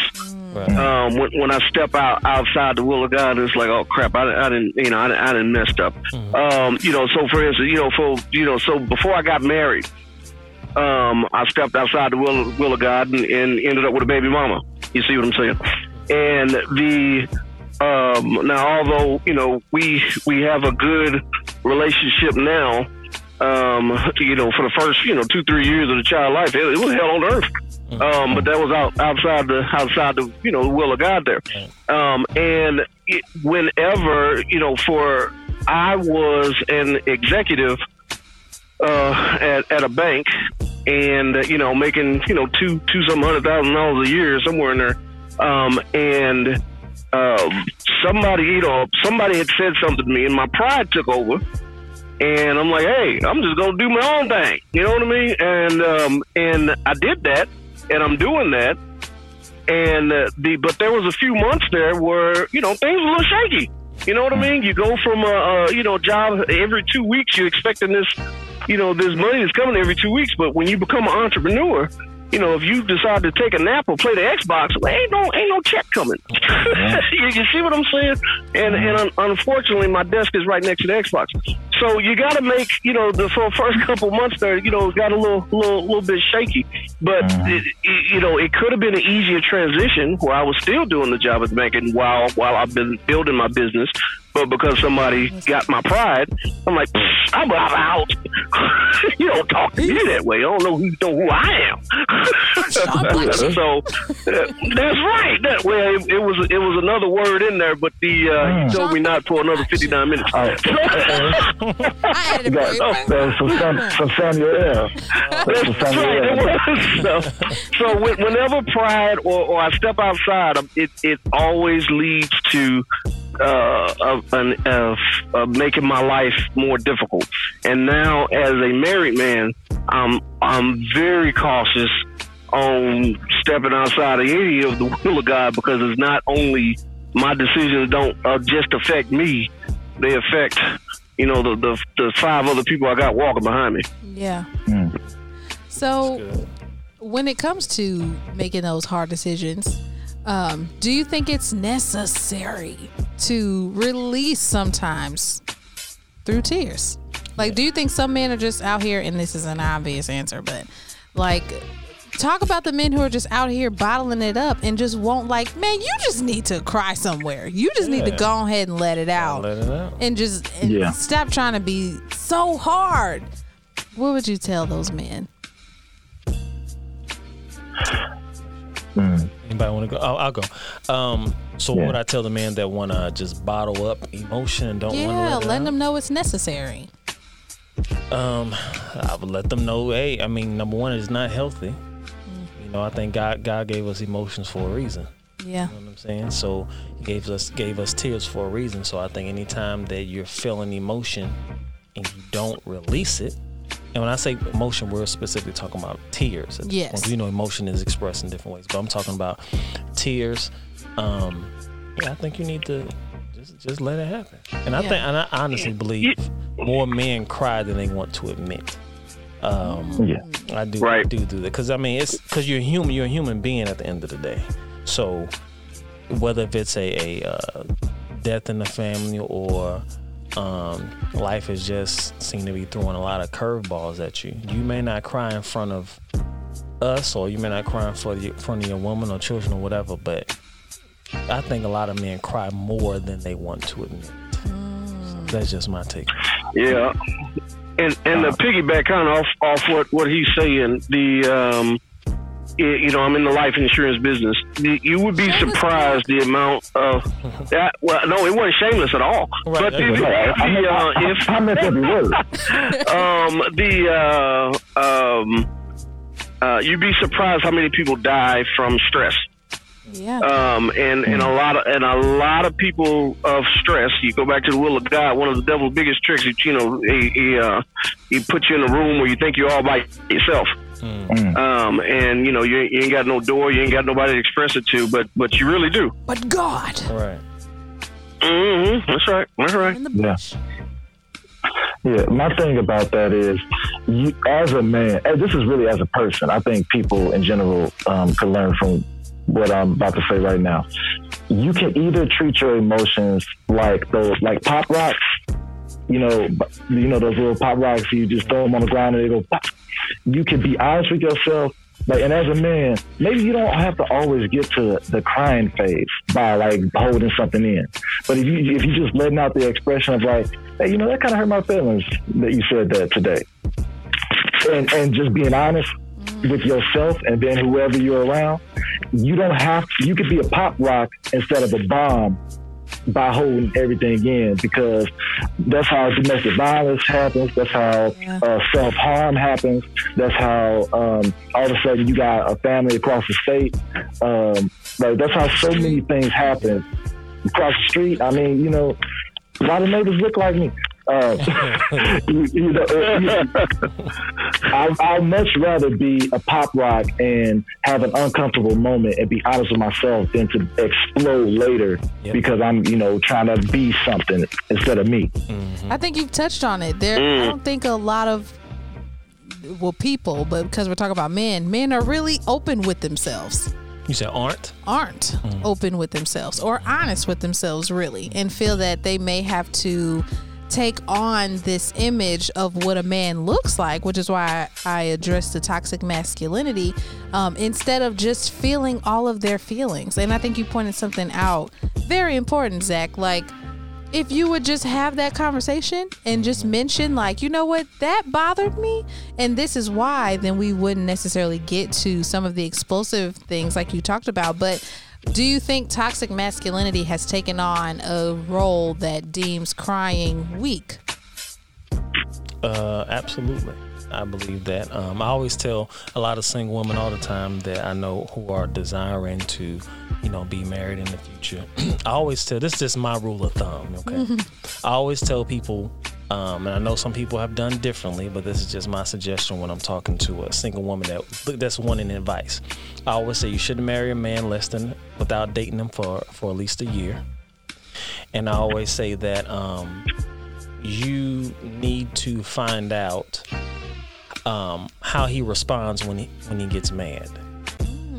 Speaker 4: Right.
Speaker 3: um, when, when I step out outside the will of God, it's like, oh crap, I, I didn't, you know, I, I didn't messed up. Um, you know, so for instance, you know, for you know, so before I got married, um, I stepped outside the will will of God and, and ended up with a baby mama. You see what I'm saying? And the um, now, although you know we we have a good relationship now, um, you know, for the first you know two three years of the child life, it, it was hell on earth. Um, but that was out outside the outside the you know the will of God there. Um, and it, whenever you know, for I was an executive uh, at at a bank, and uh, you know making you know two two some hundred thousand dollars a year somewhere in there, um, and um, somebody you know somebody had said something to me, and my pride took over. And I'm like, hey, I'm just gonna do my own thing. You know what I mean? And um, and I did that, and I'm doing that. And uh, the but there was a few months there where you know things were a little shaky. You know what I mean? You go from a, a you know job every two weeks. You're expecting this, you know, this money is coming every two weeks. But when you become an entrepreneur, you know, if you decide to take a nap or play the Xbox, well, ain't no ain't no check coming. *laughs* you, you see what I'm saying? And and un- unfortunately, my desk is right next to the Xbox. So you got to make you know the for the first *laughs* couple months there, you know, it got a little little little bit shaky. But uh-huh. it, it, you know, it could have been an easier transition where I was still doing the job at the bank and while while I've been building my business. But because somebody got my pride, I'm like, "Pfft, I'm out. *laughs* you don't talk to me that way. I don't know who know who I am. *laughs* so uh, that's right. That, well, it, it was it was another word in there, but the uh, he told me not for another 59 minutes.
Speaker 5: All right.
Speaker 2: I added *laughs*
Speaker 5: got
Speaker 2: for you.
Speaker 5: some, Sam, some Samuel L. That's some Samuel
Speaker 3: right.
Speaker 5: L.
Speaker 3: so, so whenever pride or, or I step outside, um, it it always leads to uh, of, an, of, of making my life more difficult. And now, as a married man, I'm I'm very cautious on stepping outside of any of the will of God because it's not only my decisions don't uh, just affect me; they affect you know the, the the five other people I got walking behind me.
Speaker 2: Yeah.
Speaker 5: Mm.
Speaker 2: So when it comes to making those hard decisions, um, do you think it's necessary to release sometimes through tears? Like, do you think some men are just out here, and this is an obvious answer, but like, talk about the men who are just out here bottling it up and just won't, like, man, you just need to cry somewhere. You just need to go ahead and let it out
Speaker 4: Let it out.
Speaker 2: and just and
Speaker 5: Yeah.
Speaker 2: stop trying to be so hard. What would you tell those men?
Speaker 5: Mm.
Speaker 4: Anybody want to go? Oh, I'll go. Um, so
Speaker 5: Yeah.
Speaker 4: what I tell the man that want to just bottle up emotion and don't want to
Speaker 2: Yeah,
Speaker 4: let it
Speaker 2: letting them know it's necessary.
Speaker 4: Um, I would let them know. Hey, I mean, number one, it's not healthy.
Speaker 2: Mm.
Speaker 4: You know, I think God God gave us emotions for a reason.
Speaker 2: Yeah.
Speaker 4: You know what I'm saying? So He gave us gave us tears for a reason. So I think anytime that you're feeling emotion and you don't release it, and when I say emotion, we're specifically talking about tears.
Speaker 2: Yes.
Speaker 4: point. You know, emotion is expressed in different ways, but I'm talking about tears. Um, yeah, I think you need to just just let it happen. And I
Speaker 2: Yeah.
Speaker 4: think, and I honestly believe more men cry than they want to admit. Um,
Speaker 5: Yeah.
Speaker 4: I do
Speaker 3: Right.
Speaker 4: do do that because I mean it's because you're human. You're a human being at the end of the day. So whether if it's a, a uh, death in the family or um, life has just seemed to be throwing a lot of curveballs at you, you may not cry in front of us or you may not cry in front of your, front of your woman or children or whatever. But I think a lot of men cry more than they want to admit. So that's just my take.
Speaker 3: Yeah, and and to piggyback kind of off off what what he's saying, the um, y- you know, I'm in the life insurance business. You would be surprised the amount of *laughs* that. Well, no, it wasn't shameless at all.
Speaker 4: Right,
Speaker 3: But the,
Speaker 4: that's
Speaker 3: the,
Speaker 5: I, I,
Speaker 3: uh, if
Speaker 5: I meant every word. *laughs*
Speaker 3: um, the uh, um, uh, you'd be surprised how many people die from stress.
Speaker 2: Yeah.
Speaker 3: Um, and, and a lot of and a lot of people of stress. You go back to the will of God. One of the devil's biggest tricks is you know he he, uh, he puts you in a room where you think you're all by yourself.
Speaker 5: Mm.
Speaker 3: Um, and you know you, you ain't got no door, you ain't got nobody to express it to, but but you really do.
Speaker 2: but God
Speaker 4: All right.
Speaker 3: hmm That's right. That's right.
Speaker 5: Yeah. Yeah, my thing about that is, you as a man, and this is really as a person. I think people in general um, can learn from what I'm about to say right now. You can either treat your emotions like those, like pop rocks. You know, you know those little pop rocks. You just throw them on the ground and they go pop. You can be honest with yourself. Like, and as a man, maybe you don't have to always get to the crying phase by like holding something in. But if you if you just letting out the expression of like, hey, you know, that kind of hurt my feelings that you said that today, and and just being honest mm. with yourself and then whoever you're around, you don't have. To, You could be a pop rock instead of a bomb by holding everything in because that's how domestic violence happens. That's how
Speaker 2: Yeah.
Speaker 5: uh, self harm happens. That's how um, all of a sudden you got a family across the state. Um, like that's how so many things happen across the street. I mean, you know, a lot of neighbors look like me. Uh, you, *laughs* you know, I, I'd much rather be a pop rock and have an uncomfortable moment and be honest with myself than to explode later
Speaker 4: Yep.
Speaker 5: because I'm, you know, trying to be something instead of me.
Speaker 2: I think you've touched on it. There, I don't think a lot of well people, but because we're talking about men, men are really open with themselves.
Speaker 4: You said aren't?
Speaker 2: aren't open with themselves or honest with themselves really and feel that they may have to take on this image of what a man looks like which is why i address the toxic masculinity um, instead of just feeling all of their feelings. And i think you pointed something out very important zach. Like if you would just have that conversation and just mention like you know what? That bothered me. And this is why then we wouldn't necessarily get to some of the explosive things like you talked about. But do you think toxic masculinity has taken on a role that deems crying weak
Speaker 4: Uh, absolutely. I believe that. Um, I always tell a lot of single women all the time that I know who are desiring to, you know, be married in the future. *clears throat* I always tell this is just my rule of thumb. Okay, *laughs* I always tell people Um, and I know some people have done differently, but this is just my suggestion when I'm talking to a single woman that that's wanting advice. I always say you shouldn't marry a man less than without dating him for for at least a year. And I always say that um, you need to find out um, how he responds when he when he gets mad.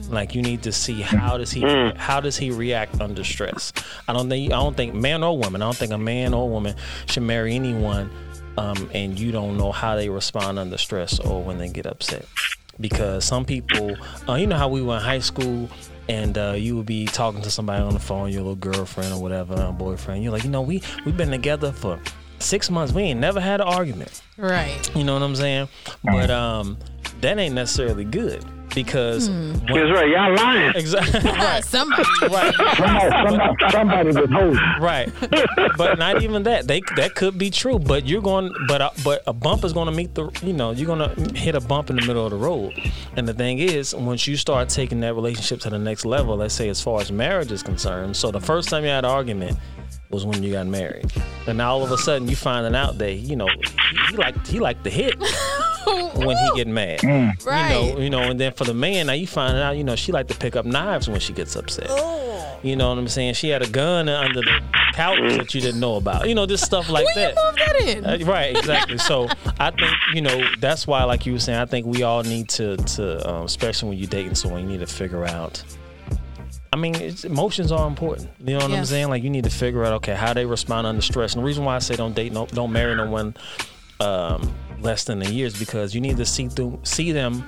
Speaker 4: Like you need to see how does he how does he react under stress. I don't think I don't think man or woman. I don't think a man or woman should marry anyone, um, and you don't know how they respond under stress or when they get upset. Because some people, uh, you know how we were in high school. And uh, you would be talking to somebody on the phone, your little girlfriend or whatever, or boyfriend. You're like, you know, we we've been together for six months. We ain't never had an argument.
Speaker 2: Right.
Speaker 4: You know what I'm saying? But um, that ain't necessarily good because hmm. when-
Speaker 3: That's right. Y'all lying.
Speaker 4: exactly *laughs* right,
Speaker 2: Somebody. *laughs*
Speaker 4: right,
Speaker 5: Somebody, somebody, somebody withholding.
Speaker 4: right. But not even that. They that could be true. But you're going. But a, but a bump is going to meet the. You know, you're going to hit a bump in the middle of the road. And the thing is, once you start taking that relationship to the next level, let's say as far as marriage is concerned. So the first time you had an argument was when you got married, and now all of a sudden you finding out that you know he, he like he liked the hit *laughs* *laughs* when he get mad.
Speaker 2: Right.
Speaker 4: You know, you know, and then for the man, now you find out, you know, she like to pick up knives when she gets upset. You know what I'm saying? She had a gun under the couch that you didn't know about. You know, just stuff like
Speaker 2: Where you
Speaker 4: that.
Speaker 2: move that in?
Speaker 4: Uh, right, exactly. So I think you know that's why, like you were saying, I think we all need to, to um, especially when you're dating someone, you need to figure out. I mean, it's, emotions are important. You know what
Speaker 2: Yeah.
Speaker 4: I'm saying? Like you need to figure out, okay, how they respond under stress. And the reason why I say don't date, no, don't marry no one um, less than a year is because you need to see through, see them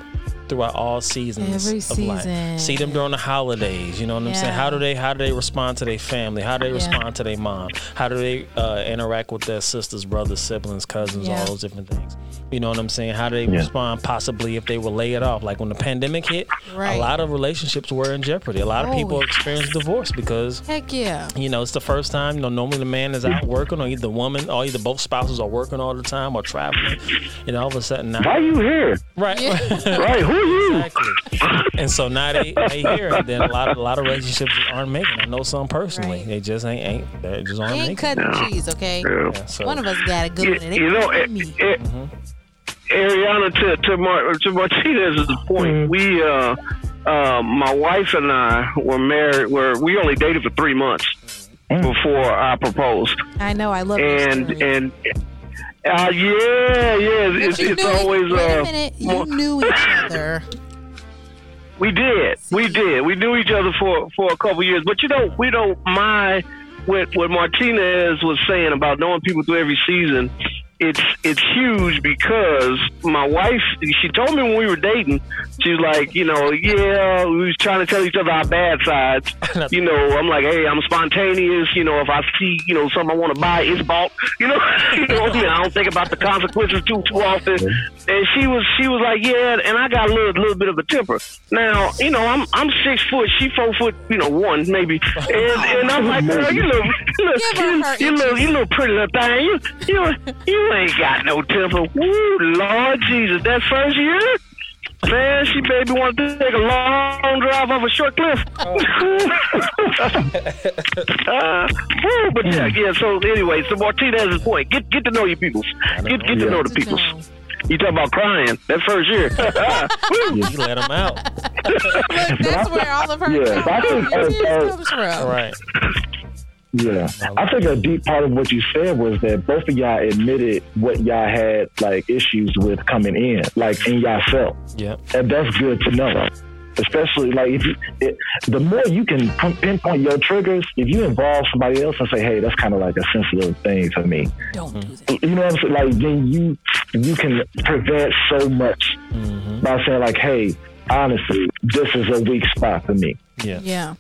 Speaker 4: throughout all seasons
Speaker 2: Every
Speaker 4: of life. See them during the holidays. You know what I'm saying? How do they how do they respond to their family? How do they
Speaker 2: Yeah.
Speaker 4: respond to their mom? How do they uh, interact with their sisters, brothers, siblings, cousins,
Speaker 2: Yeah.
Speaker 4: all those different things? You know what I'm saying? How do they
Speaker 5: Yeah.
Speaker 4: respond possibly if they were laid off? Like when the pandemic hit,
Speaker 2: Right.
Speaker 4: a lot of relationships were in jeopardy. A lot of
Speaker 2: Oh,
Speaker 4: people
Speaker 2: yes.
Speaker 4: experienced divorce because
Speaker 2: Heck yeah.
Speaker 4: you know, it's the first time. You know, normally the man is out working, or either the woman, or either both spouses are working all the time or traveling. And all of a sudden now,
Speaker 5: Why are you here?
Speaker 4: right,
Speaker 2: Yeah. *laughs*
Speaker 3: Right? Who you?
Speaker 4: Exactly. And so now they they here, and then a lot of a lot of relationships aren't making. I know some personally,
Speaker 2: Right.
Speaker 4: they just ain't ain't they just aren't
Speaker 2: Ain't
Speaker 4: making.
Speaker 2: cutting cheese, okay?
Speaker 3: Yeah.
Speaker 4: Yeah, so,
Speaker 2: One of us got a good one. and it
Speaker 3: you know,
Speaker 2: ain't
Speaker 3: it,
Speaker 2: me.
Speaker 3: it, Areanna, to to, Mar- to Martinez's point, we, uh, uh, my wife and I were married. Were we only dated for three months before I proposed,
Speaker 2: I know. I love this
Speaker 3: and and uh, yeah, yeah,
Speaker 2: But
Speaker 3: it's, always
Speaker 2: wait
Speaker 3: uh,
Speaker 2: a minute. You knew each other.
Speaker 3: We did. We did. We knew each other for for a couple years. But you know, we don't mind what what Martinez was saying about knowing people through every season. It's it's huge because my wife she told me when we were dating, she's like, you know, yeah, we was trying to tell each other our bad sides. *laughs* You know, I'm like, hey, I'm spontaneous. You know, if I see, you know, something I want to buy, it's bought. *laughs* You know, you know, I, mean, I don't think about the consequences too too often. And she was she was like, yeah, and I got a little little bit of a temper. Now, you know, I'm I'm six foot, she four foot, you know, one maybe, and and I'm like, girl, you little, *laughs* you little,
Speaker 2: Give
Speaker 3: you,
Speaker 2: her
Speaker 3: you little, you little pretty little thing, you you you ain't got no temper. Woo, Lord Jesus, that first year. Man, she baby wanted to take a long drive off a short cliff. *laughs* uh, woo, but yeah, yeah. So anyway, so Martinez's point: get get to know your peoples. Get get to know the
Speaker 2: To
Speaker 3: peoples. You talking about crying that first year? *laughs*
Speaker 4: You let them out,
Speaker 2: Look, that's where all of her
Speaker 5: Yeah, I think
Speaker 2: tears comes from.
Speaker 4: right?
Speaker 5: Yeah, I think a deep part of what you said was that both of y'all admitted what y'all had like issues with coming in, like in yourself,
Speaker 4: Yeah.
Speaker 5: and that's good to know. Especially like if you, it, the more you can pinpoint your triggers, if you involve somebody else and say, "Hey, that's kind of like a sensitive thing for me,"
Speaker 2: Don't do that.
Speaker 5: you know what I'm saying? Like then you you can prevent so much
Speaker 4: Mm-hmm.
Speaker 5: by saying like, "Hey, honestly, this is a weak spot for me."
Speaker 4: Yeah.
Speaker 2: Yeah.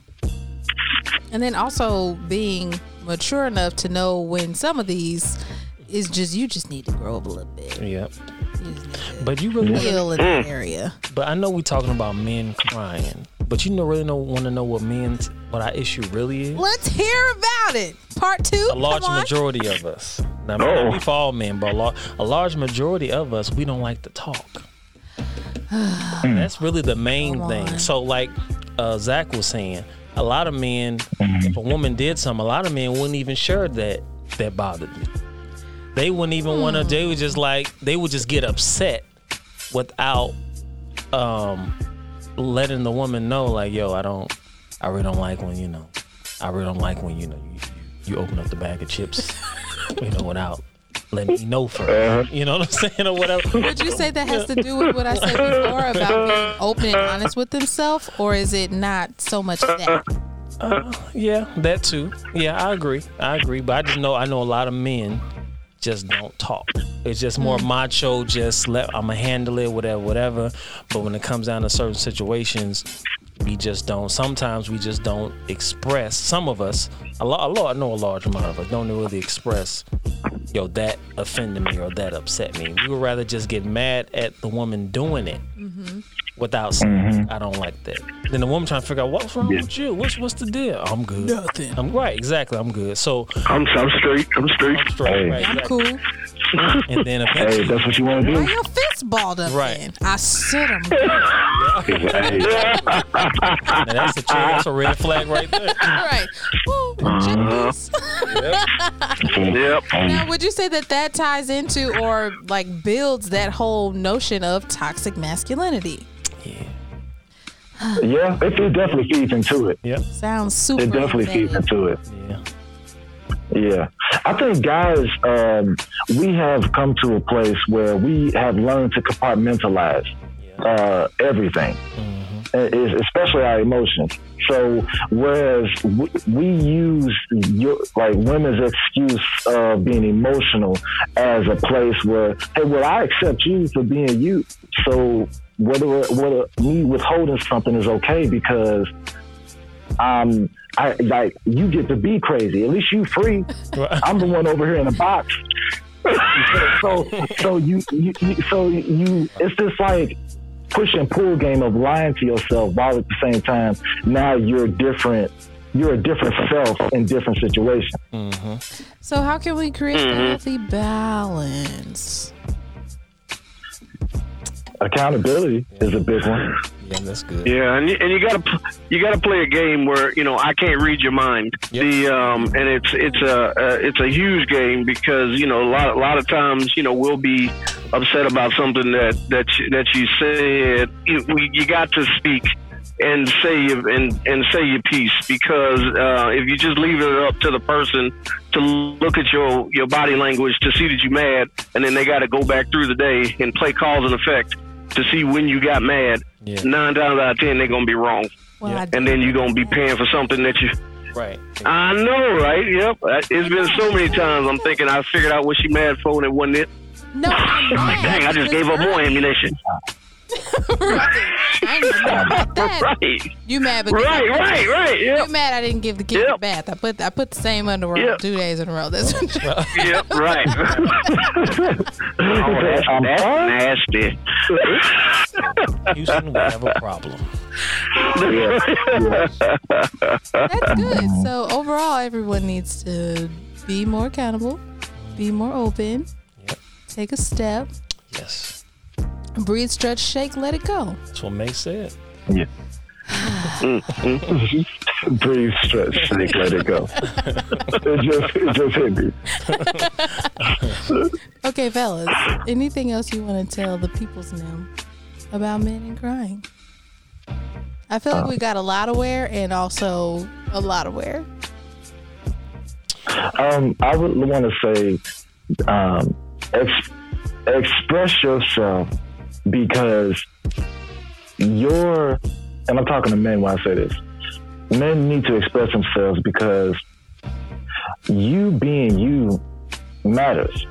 Speaker 2: And then also being mature enough to know when some of these is just you just need to grow up a little bit.
Speaker 4: Yep.
Speaker 2: You just need to
Speaker 4: But you really, wanna,
Speaker 2: in that area.
Speaker 4: but I know we're talking about men crying, but you know, really know want to know what men's what our issue really is.
Speaker 2: Let's hear about it. Part two.
Speaker 4: a large majority of us. Now, it may
Speaker 3: Oh.
Speaker 4: not be for all men, but a, lar- a large majority of us, we don't like to talk. *sighs* That's really the main thing. So, like uh, Zach was saying, a lot of men, if a woman did something, a lot of men wouldn't even share that that bothered me. They wouldn't even want to. They would just like they would just get upset without um letting the woman know like, yo, I don't, I really don't like when you know, I really don't like when you know you you, you open up the bag of chips, *laughs* you know, without letting me *laughs* know 1st You know what I'm saying or whatever. *laughs*
Speaker 2: Would you say that has to do with what I said before about *laughs* being open and honest with themselves, or is it not so much that?
Speaker 4: Uh, yeah, that too. Yeah, I agree. I agree. But I just know I know a lot of men just don't talk. It's just more macho. Just let I'ma handle it, whatever, whatever. But when it comes down to certain situations, we just don't. Sometimes we just don't express. Some of us, a lot, a lot, I know a large amount of us don't really express. Yo, that offended me or that upset me. We would rather just get mad at the woman doing it mm-hmm. without saying, mm-hmm. "I don't like that." Then the woman trying to figure out what's wrong with you. What's what's the deal? I'm good.
Speaker 2: Nothing.
Speaker 4: I'm right. Exactly. I'm good. So
Speaker 3: I'm, I'm straight. I'm straight.
Speaker 4: I'm straight.
Speaker 5: Hey.
Speaker 4: Right,
Speaker 2: I'm
Speaker 4: exactly.
Speaker 2: cool.
Speaker 4: And then eventually,
Speaker 5: if that's what you want to
Speaker 2: Why
Speaker 5: do.
Speaker 2: your fist balled up
Speaker 4: Right.
Speaker 2: then? I said I'm
Speaker 5: Hey, *laughs*
Speaker 4: that's a that's a red flag right there.
Speaker 2: right. Woo, jeez. *laughs*
Speaker 3: Yep.
Speaker 2: Now, would you say that that ties into or like builds that whole notion of toxic masculinity?
Speaker 4: Yeah.
Speaker 5: yeah, it, it definitely feeds into it.
Speaker 4: Yep.
Speaker 2: Sounds super.
Speaker 5: It definitely feeds into it.
Speaker 4: Yeah.
Speaker 5: Yeah. I think, guys, um, we have come to a place where we have learned to compartmentalize uh, everything, uh, is- especially our emotions. So, whereas we, we use your, like women's excuse of being emotional as a place where, hey, well, I accept you for being you. So, whether whether me withholding something is okay because um, I like you get to be crazy. At least you free. I'm the one over here in a box. *laughs* so so you, you, you so you it's just like push and pull game of lying to yourself while at the same time now you're different you're a different self in different situations.
Speaker 2: So, how can we create a mm-hmm. healthy balance?
Speaker 5: Accountability is a big one.
Speaker 4: Yeah, that's good.
Speaker 3: Yeah, and you, and you gotta you gotta play a game where you know I can't read your mind.
Speaker 4: Yep.
Speaker 3: The um and it's it's a uh, it's a huge game because you know a lot a lot of times you know we'll be upset about something that that you, that you said. You, we, you got to speak and say your and and say your piece because uh, if you just leave it up to the person to look at your your body language to see that you're mad, and then they got to go back through the day and play cause and effect to see when you got mad.
Speaker 4: Yeah.
Speaker 3: Nine times out of ten, they're gonna be wrong,
Speaker 2: Well,
Speaker 4: Yeah.
Speaker 3: And then you're gonna be paying for something that you.
Speaker 4: Right.
Speaker 3: I know, right? Yep. It's been so many times. I'm thinking I figured out what she mad for, and it wasn't it.
Speaker 2: No, I'm
Speaker 3: Like, *laughs*
Speaker 2: mad
Speaker 3: dang, I just gave her more ammunition. *laughs*
Speaker 2: right. I didn't know about that. *laughs*
Speaker 3: Right,
Speaker 2: You mad because
Speaker 3: right, right, right. Yep,
Speaker 2: You mad I didn't give the kid a
Speaker 3: Yep.
Speaker 2: bath. I put I put the same underwear on
Speaker 3: Yep.
Speaker 2: two days in a row. That's *laughs*
Speaker 3: yep, right. *laughs* oh, that's, that's nasty.
Speaker 4: Houston, we have a problem.
Speaker 2: that's good. So overall everyone needs to be more accountable, be more open,
Speaker 4: Yep.
Speaker 2: take a step,
Speaker 4: Yes.
Speaker 2: breathe, stretch, shake, let it go.
Speaker 4: That's what May said.
Speaker 5: Yeah. *laughs* Breathe, stretch, shake, let it go. it just it just hit me.
Speaker 2: Okay, fellas. Anything else you want to tell the peoples now about men and crying? I feel like we got a lot of wear and also a lot of wear.
Speaker 5: Um, I would want to say, um, ex- express yourself because you're, and I'm talking to men when I say this. Men need to express themselves because you being you matters.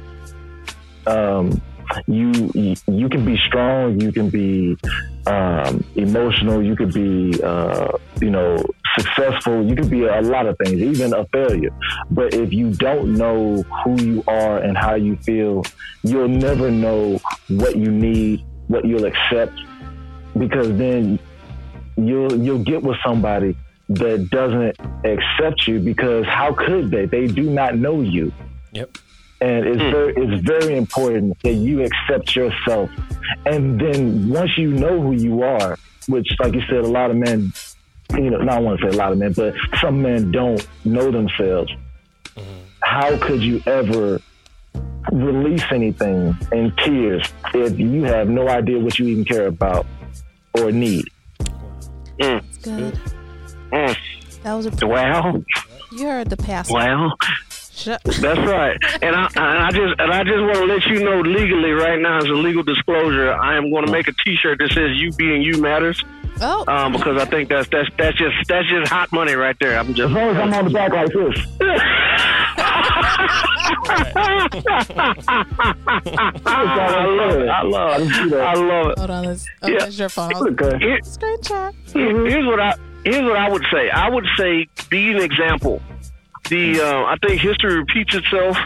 Speaker 5: Um, you, you you can be strong, you can be um, emotional, you could be uh, you know successful, you could be a lot of things, even a failure. But if you don't know who you are and how you feel, you'll never know what you need, what you'll accept, because then you'll you'll get with somebody that doesn't accept you because how could they? They do not know you.
Speaker 4: Yep.
Speaker 5: And it's hmm. very it's very important that you accept yourself. And then once you know who you are, which like you said, a lot of men you know, not want to say a lot of men, but some men don't know themselves. Mm-hmm. How could you ever release anything in tears if you have no idea what you even care about or need.
Speaker 2: It's good.
Speaker 3: Mm.
Speaker 2: That was a.
Speaker 3: Well,
Speaker 2: You heard the pastor.
Speaker 3: well, that's right. And I, and I just and I just want to let you know legally right now as a legal disclosure, I am going to make a T-shirt that says "You being you matters"
Speaker 2: Oh,
Speaker 3: um, because I think that's that's that's just that's just hot money right there. I'm just
Speaker 5: As long as I'm on the back like this. *laughs*
Speaker 3: I love it. I love it. I love it.
Speaker 2: hold on. Let's. Oh,
Speaker 3: Yeah.
Speaker 2: that's your phone.
Speaker 5: Okay.
Speaker 3: Here-
Speaker 2: Screenshot.
Speaker 3: Here's what I here's what I would say. I would say be an example. The uh, I think history repeats itself.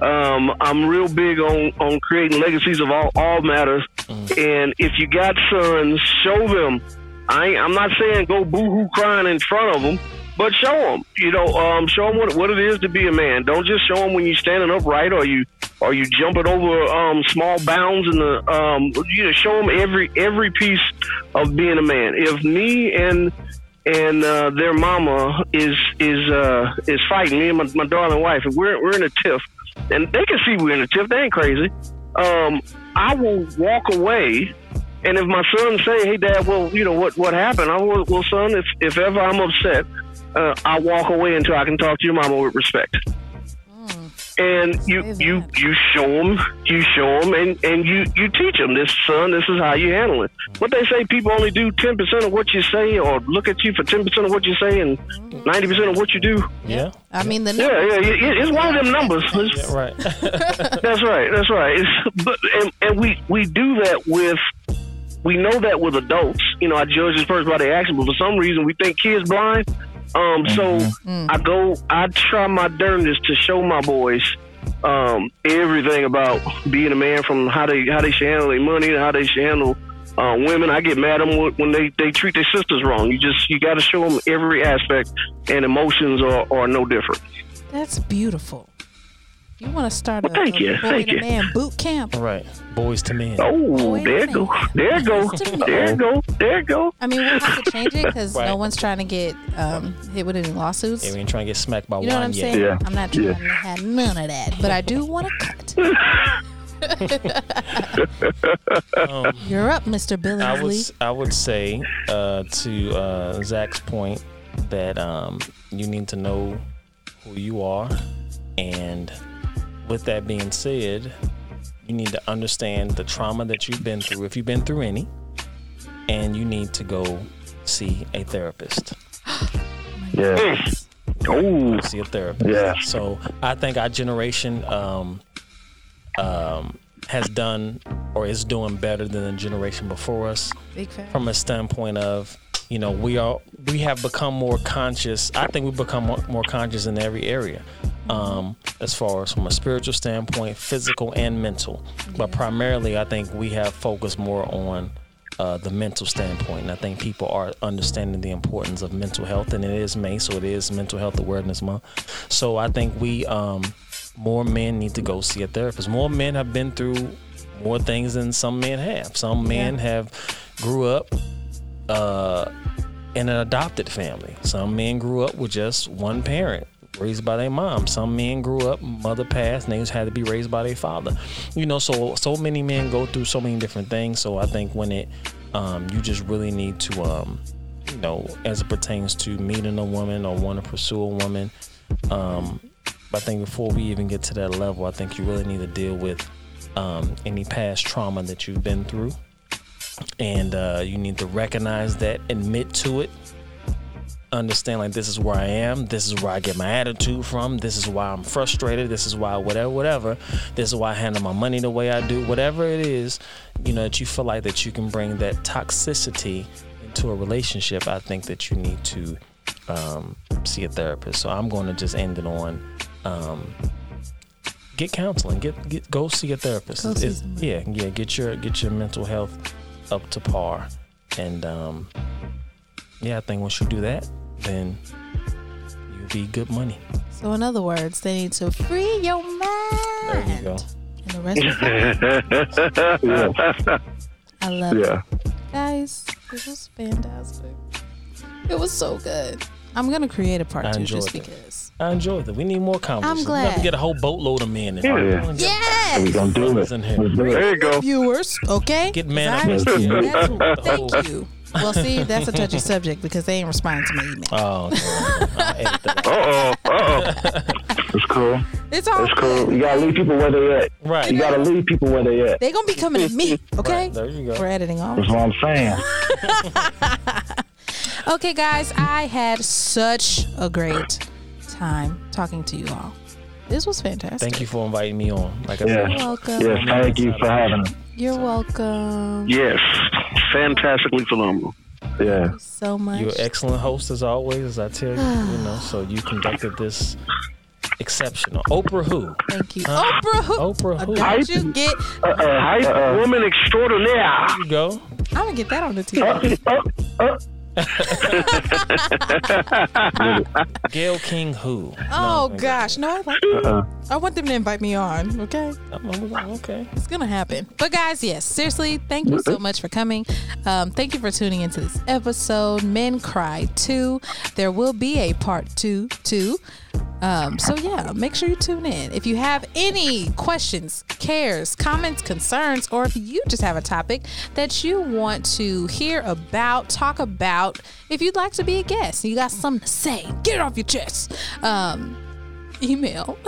Speaker 3: Um, I'm real big on, on creating legacies of all, all matters. And if you got sons, show them. I ain't, I'm not saying go boo-hoo crying in front of them, but show them. You know, um, show them what, what it is to be a man. Don't just show them when you're standing upright or you or you jumping over um, small bounds in the. Um, you know, show them every every piece of being a man. If me and and uh, their mama is is uh, is fighting me and my, my darling wife, and we're we're in a tiff, and they can see we're in a tiff. They ain't crazy. Um, I will walk away, and if my son say, "Hey, Dad, well, you know what what happened?" I will, well, son, if if ever I'm upset, uh, I walk away until I can talk to your mama with respect. And you you you show them, you show them, and and you you teach them this, son. This is how you handle it. What they say, people only do ten percent of what you say, or look at you for ten percent of what you say, and ninety percent of what you do.
Speaker 4: Yeah.
Speaker 2: I mean, the
Speaker 3: Yeah,
Speaker 2: numbers.
Speaker 3: yeah, yeah, it's one of them numbers. It's-
Speaker 4: Yeah, right. *laughs*
Speaker 3: that's right. That's right. It's, but and, and we we do that with we know that with adults. You know, I judge this person by their action, but for some reason we think kids blind. Um, so I go, I try my darndest to show my boys um, everything about being a man, from how they how they should handle their money to how they should handle uh, women. I get mad at them when they they treat their sisters wrong. You just you got to show them every aspect, and emotions are, are no different.
Speaker 2: That's beautiful. You want to start a,
Speaker 3: Well, thank
Speaker 2: a
Speaker 3: you,
Speaker 2: boy
Speaker 3: thank
Speaker 2: to
Speaker 3: you.
Speaker 2: man boot camp?
Speaker 4: right. Boys to men.
Speaker 3: Oh,
Speaker 2: Wait a
Speaker 3: there it go,
Speaker 2: minute.
Speaker 3: there it go,
Speaker 2: Just a minute.
Speaker 3: there it go, there go.
Speaker 2: I mean, we'll have to change it because *laughs*
Speaker 4: Right.
Speaker 2: no one's trying to get um, hit with any lawsuits.
Speaker 4: Yeah, we ain't trying to get smacked by one.
Speaker 2: You know what I'm
Speaker 4: yet.
Speaker 2: saying?
Speaker 5: Yeah.
Speaker 2: I'm not trying
Speaker 5: Yeah.
Speaker 2: to have none of that, but I do want to cut. *laughs*
Speaker 4: Um, *laughs*
Speaker 2: You're up, Mr. Billy.
Speaker 4: I would I would say uh, to uh, Zach's point that um, you need to know who you are, and with that being said, you need to understand the trauma that you've been through, if you've been through any, and you need to go see a therapist. *gasps*
Speaker 5: Yeah.
Speaker 3: Oh,
Speaker 4: See a therapist.
Speaker 5: Yeah.
Speaker 4: So I think our generation um, um, has done or is doing better than the generation before us
Speaker 2: Big fan.
Speaker 4: from a standpoint of you know we are we have become more conscious i think we've become more, more conscious in every area um, as far as from a spiritual standpoint physical and mental. But primarily i think we have focused more on uh, the mental standpoint. And i think people are understanding the importance of mental health and it is may so it is mental health awareness month. So i think we um, more men need to go see a therapist. More men have been through more things than some men have. Some men have grew up uh, in an adopted family. Some men grew up with just one parent, raised by their mom. Some men grew up, mother passed, and they just had to be raised by their father. You know, so so many men go through so many different things. So I think when it, um, you just really need to, um, you know, as it pertains to meeting a woman or want to pursue a woman, um, I think before we even get to that level, I think you really need to deal with um, any past trauma that you've been through and uh, you need to recognize that, admit to it, understand like this is where I am, this is where I get my attitude from, this is why I'm frustrated, this is why whatever, whatever, this is why I handle my money the way I do, whatever it is, you know that you feel like that you can bring that toxicity into a relationship. I think that you need to um, see a therapist. So I'm going to just end it on. Um, Get counseling. Get get go see a therapist. It's- it's- yeah, yeah. Get your get your mental health up to par, and um, yeah, I think once you do that, then you'll be good money.
Speaker 2: So, in other words, they need to free your mind.
Speaker 4: There you go.
Speaker 2: And the rest of it, *laughs*
Speaker 5: Yeah.
Speaker 2: I love
Speaker 5: Yeah.
Speaker 2: it. Guys, it was fantastic. It was so good. I'm going to create a part
Speaker 4: I
Speaker 2: two just
Speaker 4: enjoyed it.
Speaker 2: because.
Speaker 4: I enjoyed it. We need more conversations. We
Speaker 2: glad.
Speaker 4: have to get a whole boatload of men in
Speaker 5: Yeah.
Speaker 4: here.
Speaker 2: Yes! Yes.
Speaker 5: We gonna do it.
Speaker 4: In here.
Speaker 5: Let's do it.
Speaker 3: There you go.
Speaker 2: viewers, okay?
Speaker 4: Get man up
Speaker 2: I-
Speaker 4: in
Speaker 5: here.
Speaker 2: Thank you. Well, see, that's a touchy subject because they ain't responding to my email.
Speaker 4: Oh, okay. I'll edit that out.
Speaker 3: Uh oh. Uh oh.
Speaker 5: It's cool.
Speaker 2: It's all
Speaker 5: It's cool. You gotta leave people where they at.
Speaker 4: Right.
Speaker 5: You gotta leave people where they at.
Speaker 2: They gonna be coming to me, okay?
Speaker 4: Right, there you go.
Speaker 2: We're editing all.
Speaker 5: That's what I'm saying. *laughs*
Speaker 2: Okay, guys, I had such a great time talking to you all. This was fantastic.
Speaker 4: Thank you for inviting me on. Like I
Speaker 5: Yeah.
Speaker 4: said,
Speaker 2: You're welcome.
Speaker 5: Yes, thank you for having us.
Speaker 2: You're welcome.
Speaker 3: Yes. Fantastically phenomenal.
Speaker 5: Yeah.
Speaker 2: So much.
Speaker 4: you're an excellent host as always, as I tell you. you know, so you conducted this exceptional. Oprah who?
Speaker 2: Thank you.
Speaker 4: Huh?
Speaker 2: Oprah who?
Speaker 4: Oprah
Speaker 2: Uh,
Speaker 4: who?
Speaker 2: Don't you get
Speaker 5: Uh,
Speaker 3: Hype
Speaker 5: uh,
Speaker 3: woman extraordinaire.
Speaker 4: There you go.
Speaker 2: I'm gonna get that on the
Speaker 5: uh,
Speaker 2: TV. *laughs*
Speaker 4: Gayle King who?
Speaker 2: Oh
Speaker 4: No,
Speaker 2: gosh, no, I want,
Speaker 5: uh,
Speaker 2: I want them to invite me on. Okay,
Speaker 4: Okay.
Speaker 2: it's gonna happen. But guys, yes, seriously, thank you so much for coming. Um, thank you for tuning into this episode. Men Cry Too. There will be a part two too. Um, so yeah, make sure you tune in. If you have any questions, cares, comments, concerns, or if you just have a topic that you want to hear about, talk about, if you'd like to be a guest, you got something to say, get it off your chest. Um, email. *laughs*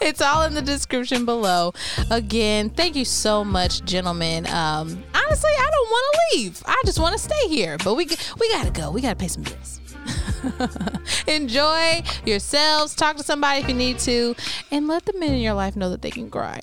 Speaker 2: it's all in the description below. Again, thank you so much, gentlemen. Um, honestly, I don't want to leave. I just want to stay here, but we we gotta go. We gotta pay some bills. *laughs* Enjoy yourselves. Talk to somebody if you need to, and let the men in your life know that they can cry.